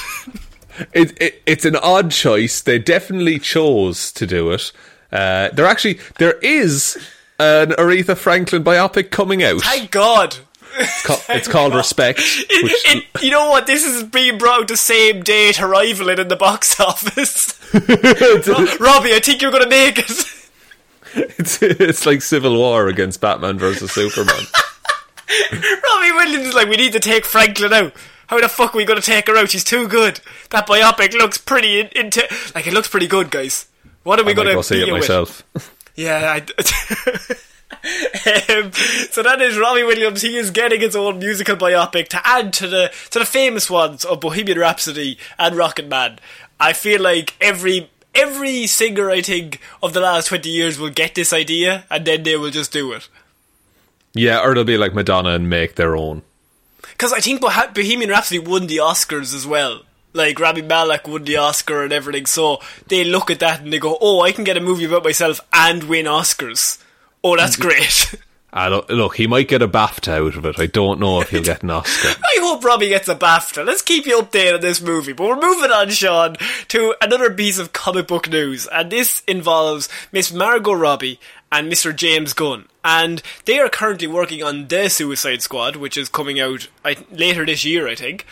It, it, it's an odd choice. They definitely chose to do it. Uh, there actually there is an Aretha Franklin biopic coming out. Thank God. It's, ca- it's called Respect. It- Which, it- you know what? This is being brought the same date arrival in, in the box office. Ro- Robbie, I think you're going to make it. it's, it's like Civil War against Batman versus Superman. Robbie Williams is like, we need to take Franklin out. How the fuck are we going to take her out? She's too good. That biopic looks pretty in- into like it looks pretty good, guys. What are we I to go see it myself. Yeah. I, um, so that is Robbie Williams. He is getting his own musical biopic to add to the to the famous ones of Bohemian Rhapsody and Rocket Man. I feel like every every singer I think of the last twenty years will get this idea and then they will just do it. Yeah, or they'll be like Madonna and make their own. Because I think Bohemian Rhapsody won the Oscars as well. Like Rami Malek won the Oscar and everything, so they look at that and they go, "Oh, I can get a movie about myself and win Oscars. Oh, that's mm-hmm. great." I don't, look, he might get a BAFTA out of it. I don't know if he'll get an Oscar. I hope Robbie gets a BAFTA. Let's keep you updated on this movie. But we're moving on, Sean, to another piece of comic book news. And this involves Miss Margot Robbie and Mr. James Gunn. And they are currently working on The Suicide Squad, which is coming out later this year, I think.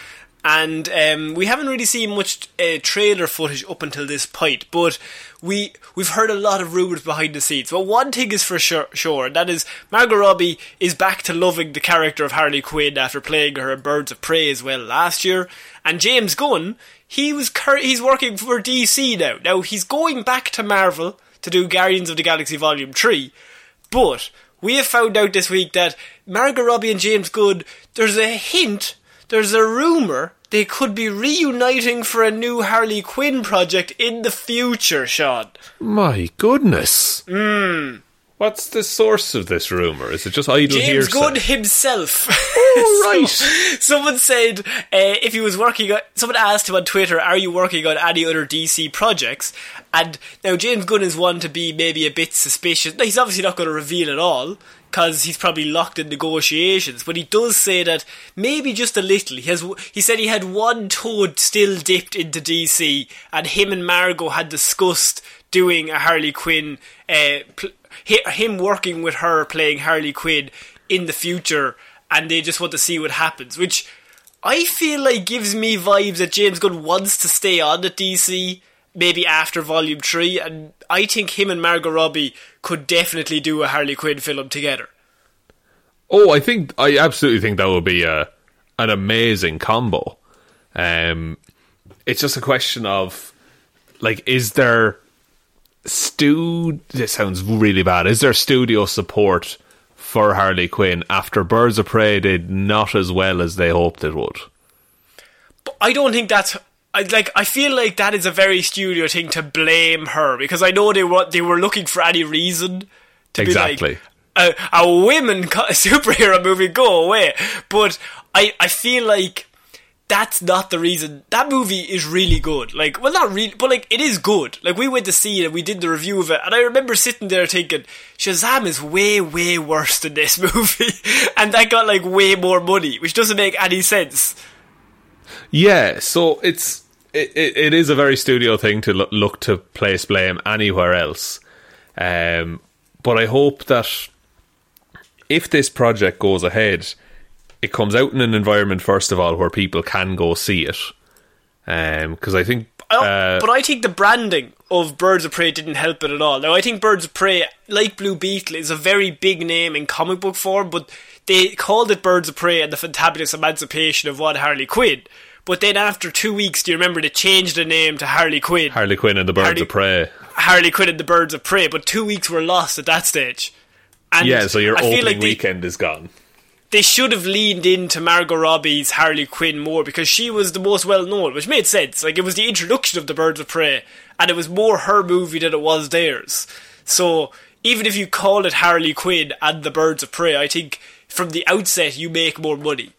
and um, we haven't really seen much uh, trailer footage up until this point. But we we've heard a lot of rumors behind the scenes. But one thing is for sure, sure, that is Margot Robbie is back to loving the character of Harley Quinn after playing her in Birds of Prey as well last year. And James Gunn, he was cur- he's working for DC now. Now he's going back to Marvel to do Guardians of the Galaxy Volume Three, but we have found out this week that Margot Robbie and James Gunn, there's a hint, there's a rumour they could be reuniting for a new Harley Quinn project in the future, Sean. My goodness. Hmm. What's the source of this rumor? Is it just idle James hearsay? Gunn himself. Oh, right. So, someone said uh, if he was working on. Someone asked him on Twitter, "Are you working on any other DC projects?" And now James Gunn is one to be maybe a bit suspicious. Now, he's obviously not going to reveal it all because he's probably locked in negotiations. But he does say that maybe just a little. He has. He said he had one toad still dipped into DC, and him and Margot had discussed doing a Harley Quinn. Uh, pl- him working with her playing Harley Quinn in the future, and they just want to see what happens. Which I feel like gives me vibes that James Gunn wants to stay on at DC. Maybe after Volume 3, and I think him and Margot Robbie could definitely do a Harley Quinn film together. Oh, I think I absolutely think that would be a an amazing combo. Um, it's just a question of like, is there stu? This sounds really bad. Is there studio support for Harley Quinn after Birds of Prey did not as well as they hoped it would? But I don't think that's. I like. I feel like that is a very studio thing to blame her because I know they were they were looking for any reason to Exactly. be like a, a women superhero movie. Go away. But I I feel like that's not the reason. That movie is really good. Like, well, not really, but like, it is good. Like, we went to see it and we did the review of it, and I remember sitting there thinking, Shazam is way, way worse than this movie, and that got like way more money, which doesn't make any sense. Yeah, so it's it, it, it is a very studio thing to look, look to place blame anywhere else. Um, but I hope that if this project goes ahead, it comes out in an environment first of all where people can go see it. Because I think, I- uh, but I think the branding of Birds of Prey didn't help it at all. Now, I think Birds of Prey, like Blue Beetle, is a very big name in comic book form, but they called it Birds of Prey and the Fantabulous Emancipation of One Harley Quinn. But then after two weeks, do you remember they changed the name to Harley Quinn? Harley Quinn and the Birds Harley- of Prey. Harley Quinn and the Birds of Prey, but two weeks were lost at that stage. And Yeah, so your I opening like they, weekend is gone. they should have leaned into Margot Robbie's Harley Quinn more because she was the most well known, which made sense. Like it was the introduction of the Birds of Prey, and it was more her movie than it was theirs. So even if you call it Harley Quinn and the Birds of Prey, I think from the outset you make more money.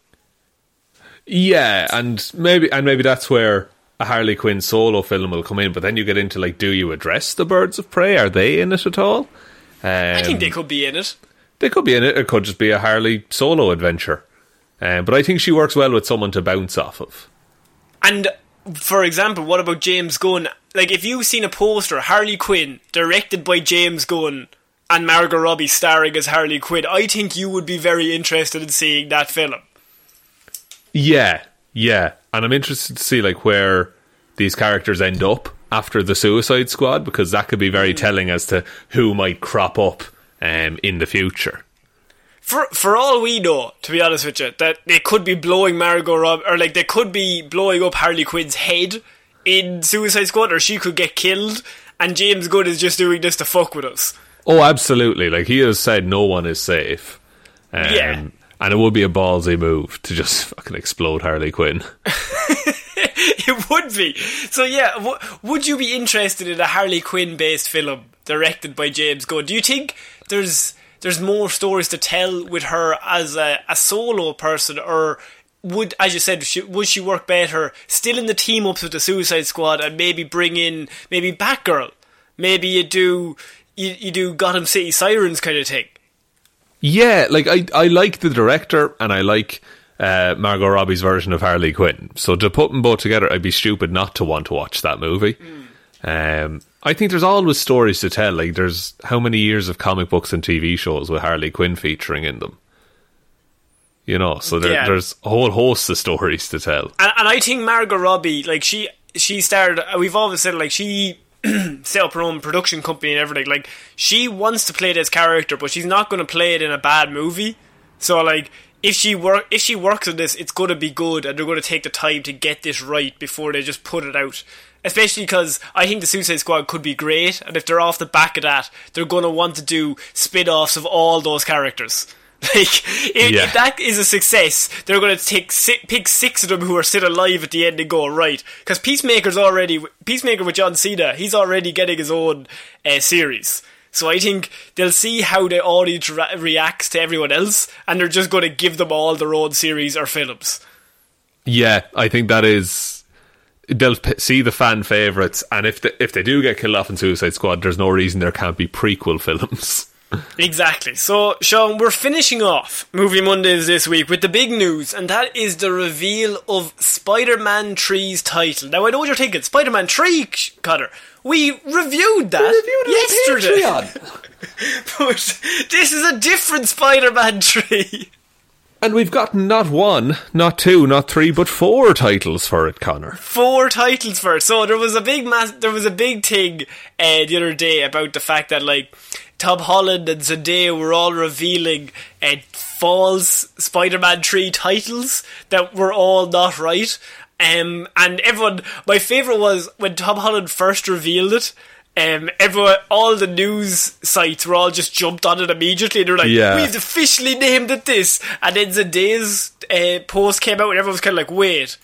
Yeah, and maybe and maybe that's where a Harley Quinn solo film will come in. But then you get into like, do you address the Birds of Prey? Are they in it at all? Um, I think they could be in it. They could be in it. It could just be a Harley solo adventure. Um, but I think she works well with someone to bounce off of. And for example, what about James Gunn? Like, if you've seen a poster, Harley Quinn, directed by James Gunn, and Margot Robbie starring as Harley Quinn, I think you would be very interested in seeing that film. Yeah, yeah, and I'm interested to see like where these characters end up after the Suicide Squad because that could be very telling as to who might crop up um, in the future. For for all we know, to be honest with you, that they could be blowing Margot Robbie, or like they could be blowing up Harley Quinn's head in Suicide Squad, or she could get killed, and James Gunn is just doing this to fuck with us. Oh, absolutely! Like he has said, no one is safe. Um, Yeah. And it would be a ballsy move to just fucking explode Harley Quinn. it would be. So yeah, w- would you be interested in a Harley Quinn based film directed by James Gunn? Do you think there's there's more stories to tell with her as a, a solo person, or would, as you said, she, would she work better still in the team ups with the Suicide Squad and maybe bring in maybe Batgirl? Maybe you do you, you do Gotham City Sirens kind of thing. Yeah, like I, I like the director and I like uh, Margot Robbie's version of Harley Quinn. So to put them both together, I'd be stupid not to want to watch that movie. Um, I think there's always stories to tell. Like there's how many years of comic books and TV shows with Harley Quinn featuring in them. You know, so there, Yeah. there's a whole host of stories to tell. And, and I think Margot Robbie, like she she started. We've always said like she set up her own production company and everything. Like she wants to play this character, but she's not going to play it in a bad movie. So like. If she work, if she works on this, it's going to be good, and they're going to take the time to get this right before they just put it out. Especially because I think the Suicide Squad could be great, and if they're off the back of that, they're going to want to do spin-offs of all those characters. Like, if, Yeah. if that is a success, they're going to take si- pick six of them who are still alive at the end and go right. Because Peacemaker's already Peacemaker with John Cena. He's already getting his own uh, series. So I think they'll see how the audience re- reacts to everyone else, and they're just going to give them all their own series or films. Yeah, I think that is. They'll p- see the fan favorites, and if they, if they do get killed off in Suicide Squad, there's no reason there can't be prequel films. Exactly. So, Sean, we're finishing off Movie Mondays this week with the big news, and that is the reveal of Spider-Man 3's title. Now, I know what you're thinking. Spider-Man 3, Connor. We reviewed that yesterday. but this is a different Spider-Man 3. And we've gotten not one, not two, not three, but four titles for it, Connor. four titles for it. So there was a big mass, there was a big thing uh, the other day about the fact that like Tom Holland and Zendaya were all revealing uh, false Spider-Man three titles that were all not right. Um, and everyone, my favorite was when Tom Holland first revealed it. Um, everyone, all the news sites were all just jumped on it immediately. They're like, Yeah. "We've officially named it this." And then Zendaya's uh, post came out, and everyone was kind of like, "Wait,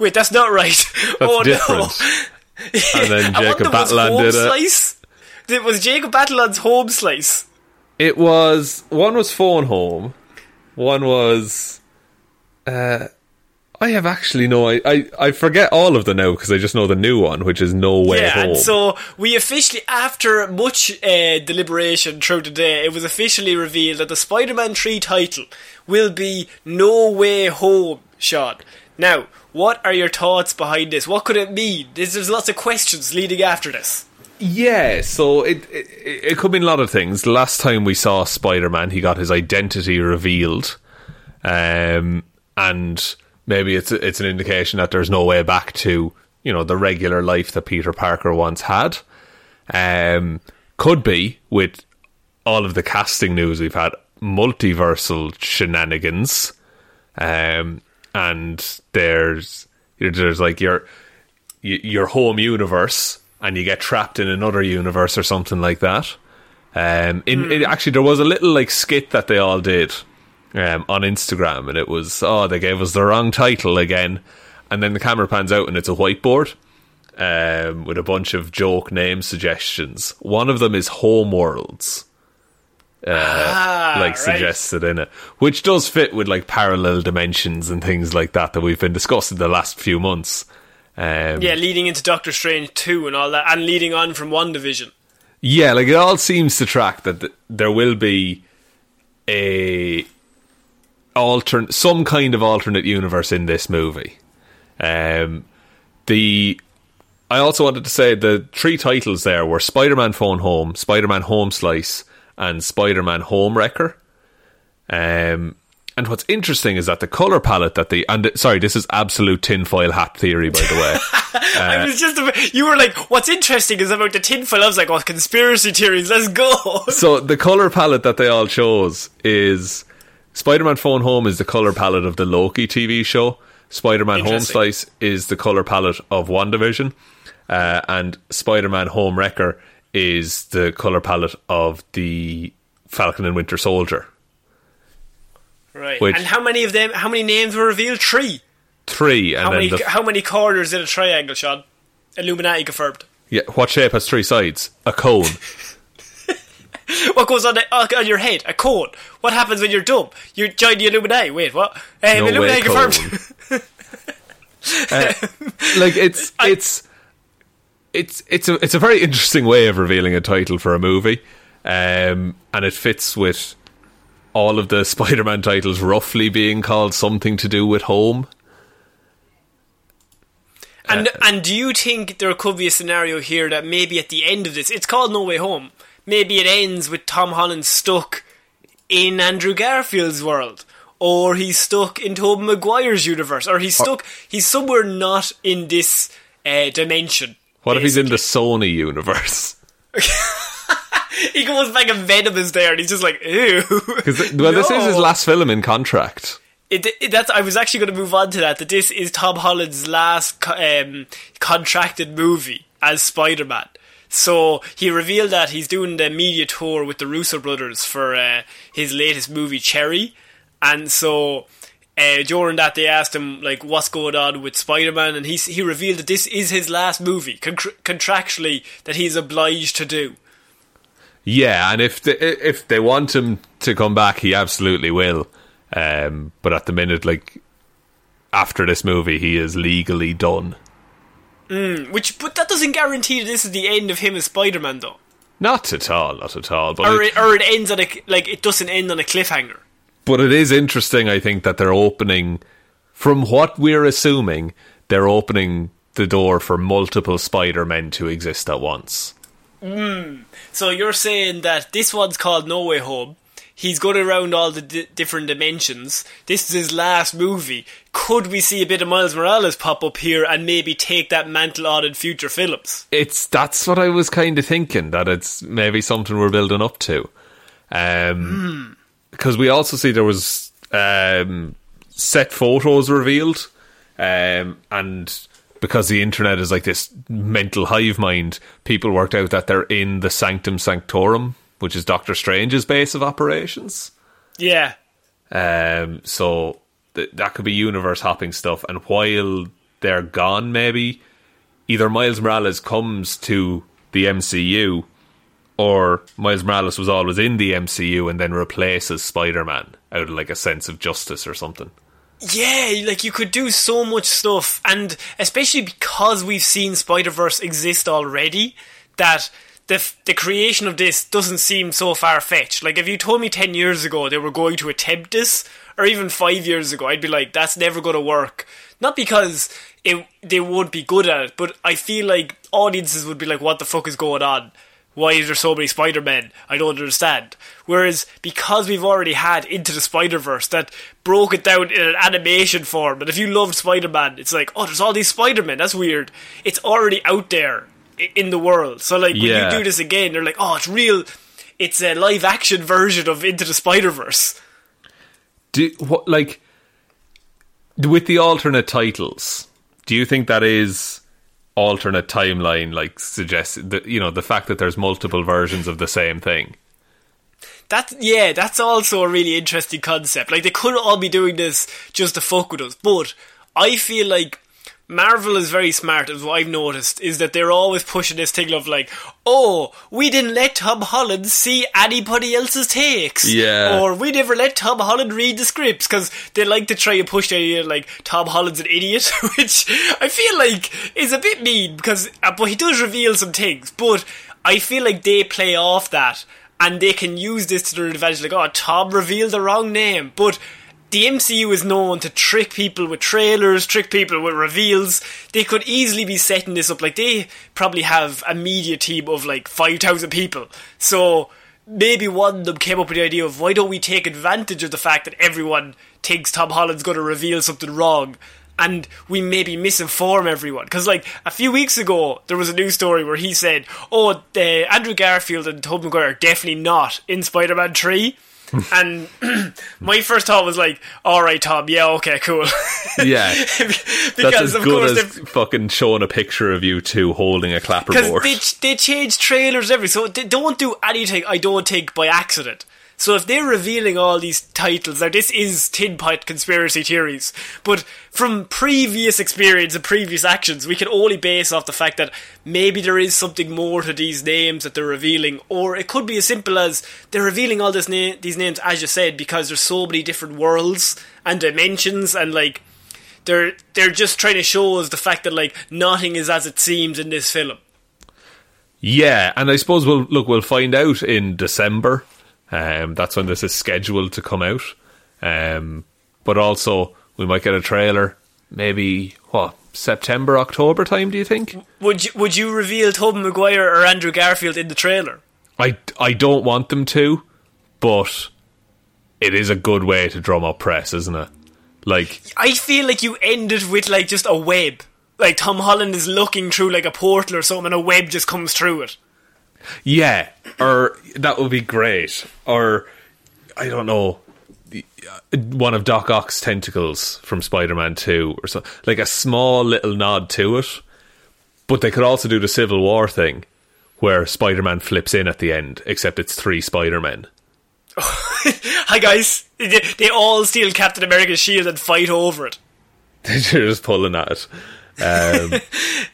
wait, that's not right." oh different. no! And then Jacob wonder, was Batalon Home did it. Slice? It was Jacob Batalon's home slice. It was one was phone home, one was. Uh, I have actually no. I I, I forget all of the now because I just know the new one, which is No Way yeah, Home. and so we officially, after much uh, deliberation throughout the day, it was officially revealed that the Spider-Man 3 title will be No Way Home, Sean. Now, what are your thoughts behind this? What could it mean? There's, there's lots of questions leading after this. Yeah, so it, it it could mean a lot of things. Last time we saw Spider Man, he got his identity revealed, um, and maybe it's it's an indication that there's no way back to you know the regular life that Peter Parker once had. Um, could be with all of the casting news we've had, multiversal shenanigans, um, and there's there's like your your home universe and you get trapped in another universe or something like that. Um, in, it, actually, there was a little like skit that they all did um, on Instagram, and it was oh they gave us the wrong title again, and then the camera pans out and it's a whiteboard um, with a bunch of joke name suggestions. One of them is Homeworlds. Uh, like right. suggested in it, which does fit with like parallel dimensions and things like that that we've been discussing the last few months. Um, Yeah, leading into Doctor Strange 2 and all that, and leading on from WandaVision. Yeah, like it all seems to track that th- there will be a altern some kind of alternate universe in this movie. Um, the I also wanted to say the three titles there were Spider-Man Phone Home, Spider-Man Home Slice, and Spider-Man Home Wrecker. Um, and what's interesting is that the color palette that the and sorry, this is absolute tinfoil hat theory, by the way. I was just you were like, what's interesting is about the tinfoil. I was like, oh, conspiracy theories, let's go. so the color palette that they all chose is Spider-Man Phone Home is the color palette of the Loki TV show. Spider-Man Home Slice is the color palette of WandaVision. Uh, and Spider-Man Home Wrecker is the color palette of the Falcon and Winter Soldier. Right. Which- and how many of them, how many names were revealed? Three. Three, and How many, the how many corners in a triangle, Sean? Illuminati confirmed. yeah, what shape has three sides? A cone. What goes on, the, uh, on your head? A cone. What happens when you're dumb? You join the Illuminati. Wait, what? Um, No Illuminati cone. confirmed. Uh, like it's it's it's it's a it's a very interesting way of revealing a title for a movie, um, and it fits with all of the Spider-Man titles roughly being called something to do with home. And Uh, and do you think there could be a scenario here that maybe at the end of this, it's called No Way Home. Maybe it ends with Tom Holland stuck in Andrew Garfield's world, or he's stuck in Tobey Maguire's universe, or he's stuck. He's somewhere not in this uh, dimension. What if he's in the Sony universe? He goes back and Venom is there, and he's just like, ew. 'Cause, well, this is his last film in contract. It, it, that's. I was actually going to move on to that. That this is Tom Holland's last um, contracted movie as Spider Man. So he revealed that he's doing the media tour with the Russo brothers for uh, his latest movie Cherry, and so uh, during that they asked him like what's going on with Spider Man, and he he revealed that this is his last movie con- contractually that he's obliged to do. Yeah, and if they, if they want him to come back, he absolutely will. Um, but at the minute, like after this movie, he is legally done. Which, but that doesn't guarantee that this is the end of him as Spider Man, though. Not at all, not at all. But Or it, or it ends on a like it doesn't end on a cliffhanger. but it is interesting. I think that they're opening, from what we're assuming, they're opening the door for multiple Spider Men to exist at once. So you're saying that this one's called No Way Home. He's going around all the di- different dimensions. This is his last movie. Could we see a bit of Miles Morales pop up here and maybe take that mantle on in future films? It's that's what I was kind of thinking that it's maybe something we're building up to, um, because we also see there was um, set photos revealed, um, and because the internet is like this mental hive mind, people worked out that they're in the Sanctum Sanctorum, which is Doctor Strange's base of operations. Yeah. Um, so th- that could be universe hopping stuff. And while they're gone, maybe either Miles Morales comes to the MCU, or Miles Morales was always in the MCU and then replaces Spider Man out of like a sense of justice or something. Yeah, like you could do so much stuff, and especially because we've seen Spider Verse exist already, that the the creation of this doesn't seem so far fetched. Like if you told me ten years ago they were going to attempt this, or even five years ago, I'd be like, that's never going to work. Not because it they would be good at it, but I feel like audiences would be like, what the fuck is going on? Why is there so many Spider Men? I don't understand. Whereas because we've already had Into the Spider Verse that broke it down in an animation form, and if you loved Spider Man, it's like, oh, there's all these Spider Men. That's weird. It's already out there in the world. So like when Yeah. you do this again, they're like, oh, it's real. It's a live action version of Into the Spider Verse. Do what like with the alternate titles? Do you think that is alternate timeline? Like suggests that you know the fact that there's multiple versions of the same thing. That yeah, that's also a really interesting concept. Like they could all be doing this just to fuck with us, but I feel like Marvel is very smart. As what I've noticed is that they're always pushing this thing of like, oh, we didn't let Tom Holland see anybody else's takes, Yeah. or we never let Tom Holland read the scripts because they like to try and push the idea like Tom Holland's an idiot, which I feel like is a bit mean because, uh, but he does reveal some things, but I feel like they play off that and they can use this to their advantage. Like, oh, Tom revealed the wrong name, but the MCU is known to trick people with trailers, trick people with reveals. They could easily be setting this up. Like, they probably have a media team of like 5,000 people. So, maybe one of them came up with the idea of why don't we take advantage of the fact that everyone thinks Tom Holland's going to reveal something wrong and we maybe misinform everyone. Because, like, a few weeks ago, there was a news story where he said, oh, uh, Andrew Garfield and Tobey Maguire are definitely not in Spider Man 3. and my first thought was like, all right, Tom, yeah, okay, cool. Yeah, because, that's as of good course, as fucking showing a picture of you two holding a because clapperboard. they, they change trailers every so they don't do anything I don't think by accident. So if they're revealing all these titles, now this is tin pot conspiracy theories, but from previous experience and previous actions, we can only base off the fact that maybe there is something more to these names that they're revealing, or it could be as simple as they're revealing all na- these names, as you said, because there's so many different worlds and dimensions, and like they're they're just trying to show us the fact that like nothing is as it seems in this film. Yeah, and I suppose we'll look. We'll find out in December. Um, that's when this is scheduled to come out. Um, but also we might get a trailer. Maybe what September, October time? Do you think? Would you would you reveal Tobey Maguire or Andrew Garfield in the trailer? I I don't want them to, but it is a good way to drum up press, isn't it? Like, I feel like you end it with like just a web. Like Tom Holland is looking through like a portal or something, and a web just comes through it. Yeah, or that would be great. Or I don't know, uh, one of Doc Ock's tentacles from Spider-Man Two, or something like a small little nod to it. But they could also do the Civil War thing, where Spider-Man flips in at the end, except it's three Spider-Men. Hi guys, they, they all steal Captain America's shield and fight over it. They're just pulling at it. Um,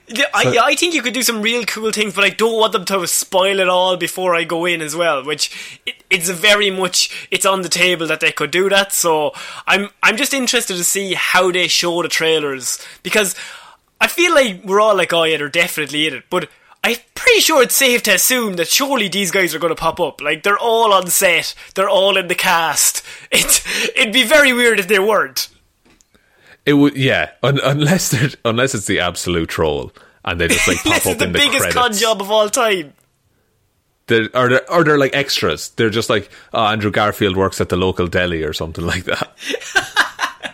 Yeah, I, I think you could do some real cool things, but I don't want them to spoil it all before I go in as well. Which it, it's very much it's on the table that they could do that. So I'm I'm just interested to see how they show the trailers because I feel like we're all like, oh yeah, they're definitely in it, but. I'm pretty sure it's safe to assume that surely these guys are going to pop up. Like they're all on set, they're all in the cast. It it'd be very weird if they weren't. It would, yeah, un- unless they're, unless it's the absolute troll and they just like pop up the in the biggest credits. con job of all time. They're, or, they're, or they're like extras. They're just like, oh, Andrew Garfield works at the local deli or something like that.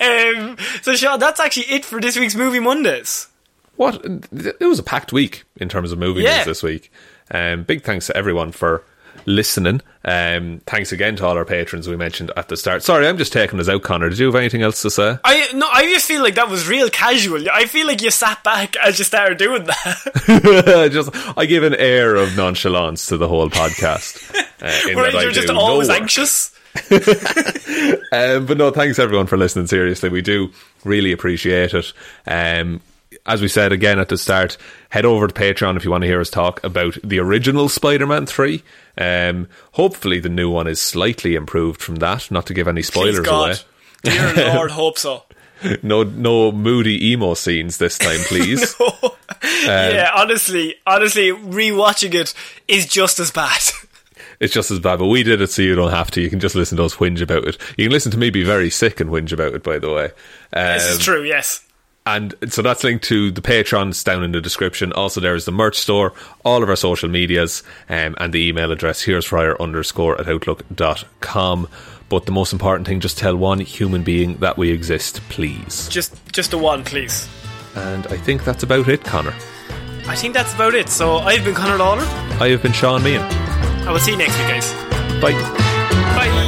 um, so, Sean, that's actually it for this week's Movie Mondays. What? It was a packed week in terms of movie Yeah. news this week. Um, big thanks to everyone for listening. Um, thanks again to all our patrons we mentioned at the start. Sorry, I'm just taking us out, Connor. Did you have anything else to say? I no, I just feel like that was real casual. I feel like you sat back as you started doing that. just I give an air of nonchalance to the whole podcast. Uh, that you're just do no always anxious. Um, but no, thanks everyone for listening. Seriously, we do really appreciate it. Um, as we said again at the start, head over to Patreon if you want to hear us talk about the original Spider-Man three. Um, hopefully, the new one is slightly improved from that. Not to give any spoilers God. away. Dear Lord, hope so. No, no moody emo scenes this time, please. yeah, honestly, honestly, rewatching it is just as bad. it's just as bad, but we did it so you don't have to. You can just listen to us whinge about it. You can listen to me be very sick and whinge about it. By the way, um, this is true. Yes. And so that's linked to the Patrons down in the description. Also, there is the merch store, all of our social medias, um, and the email address here's fryer underscore at outlook.com. But the most important thing, just tell one human being that we exist, please. Just, just a one, please. And I think that's about it, Connor. I think that's about it. So I've been Connor Lawler. I have been Sean Meehan. I will see you next week, guys. Bye. Bye.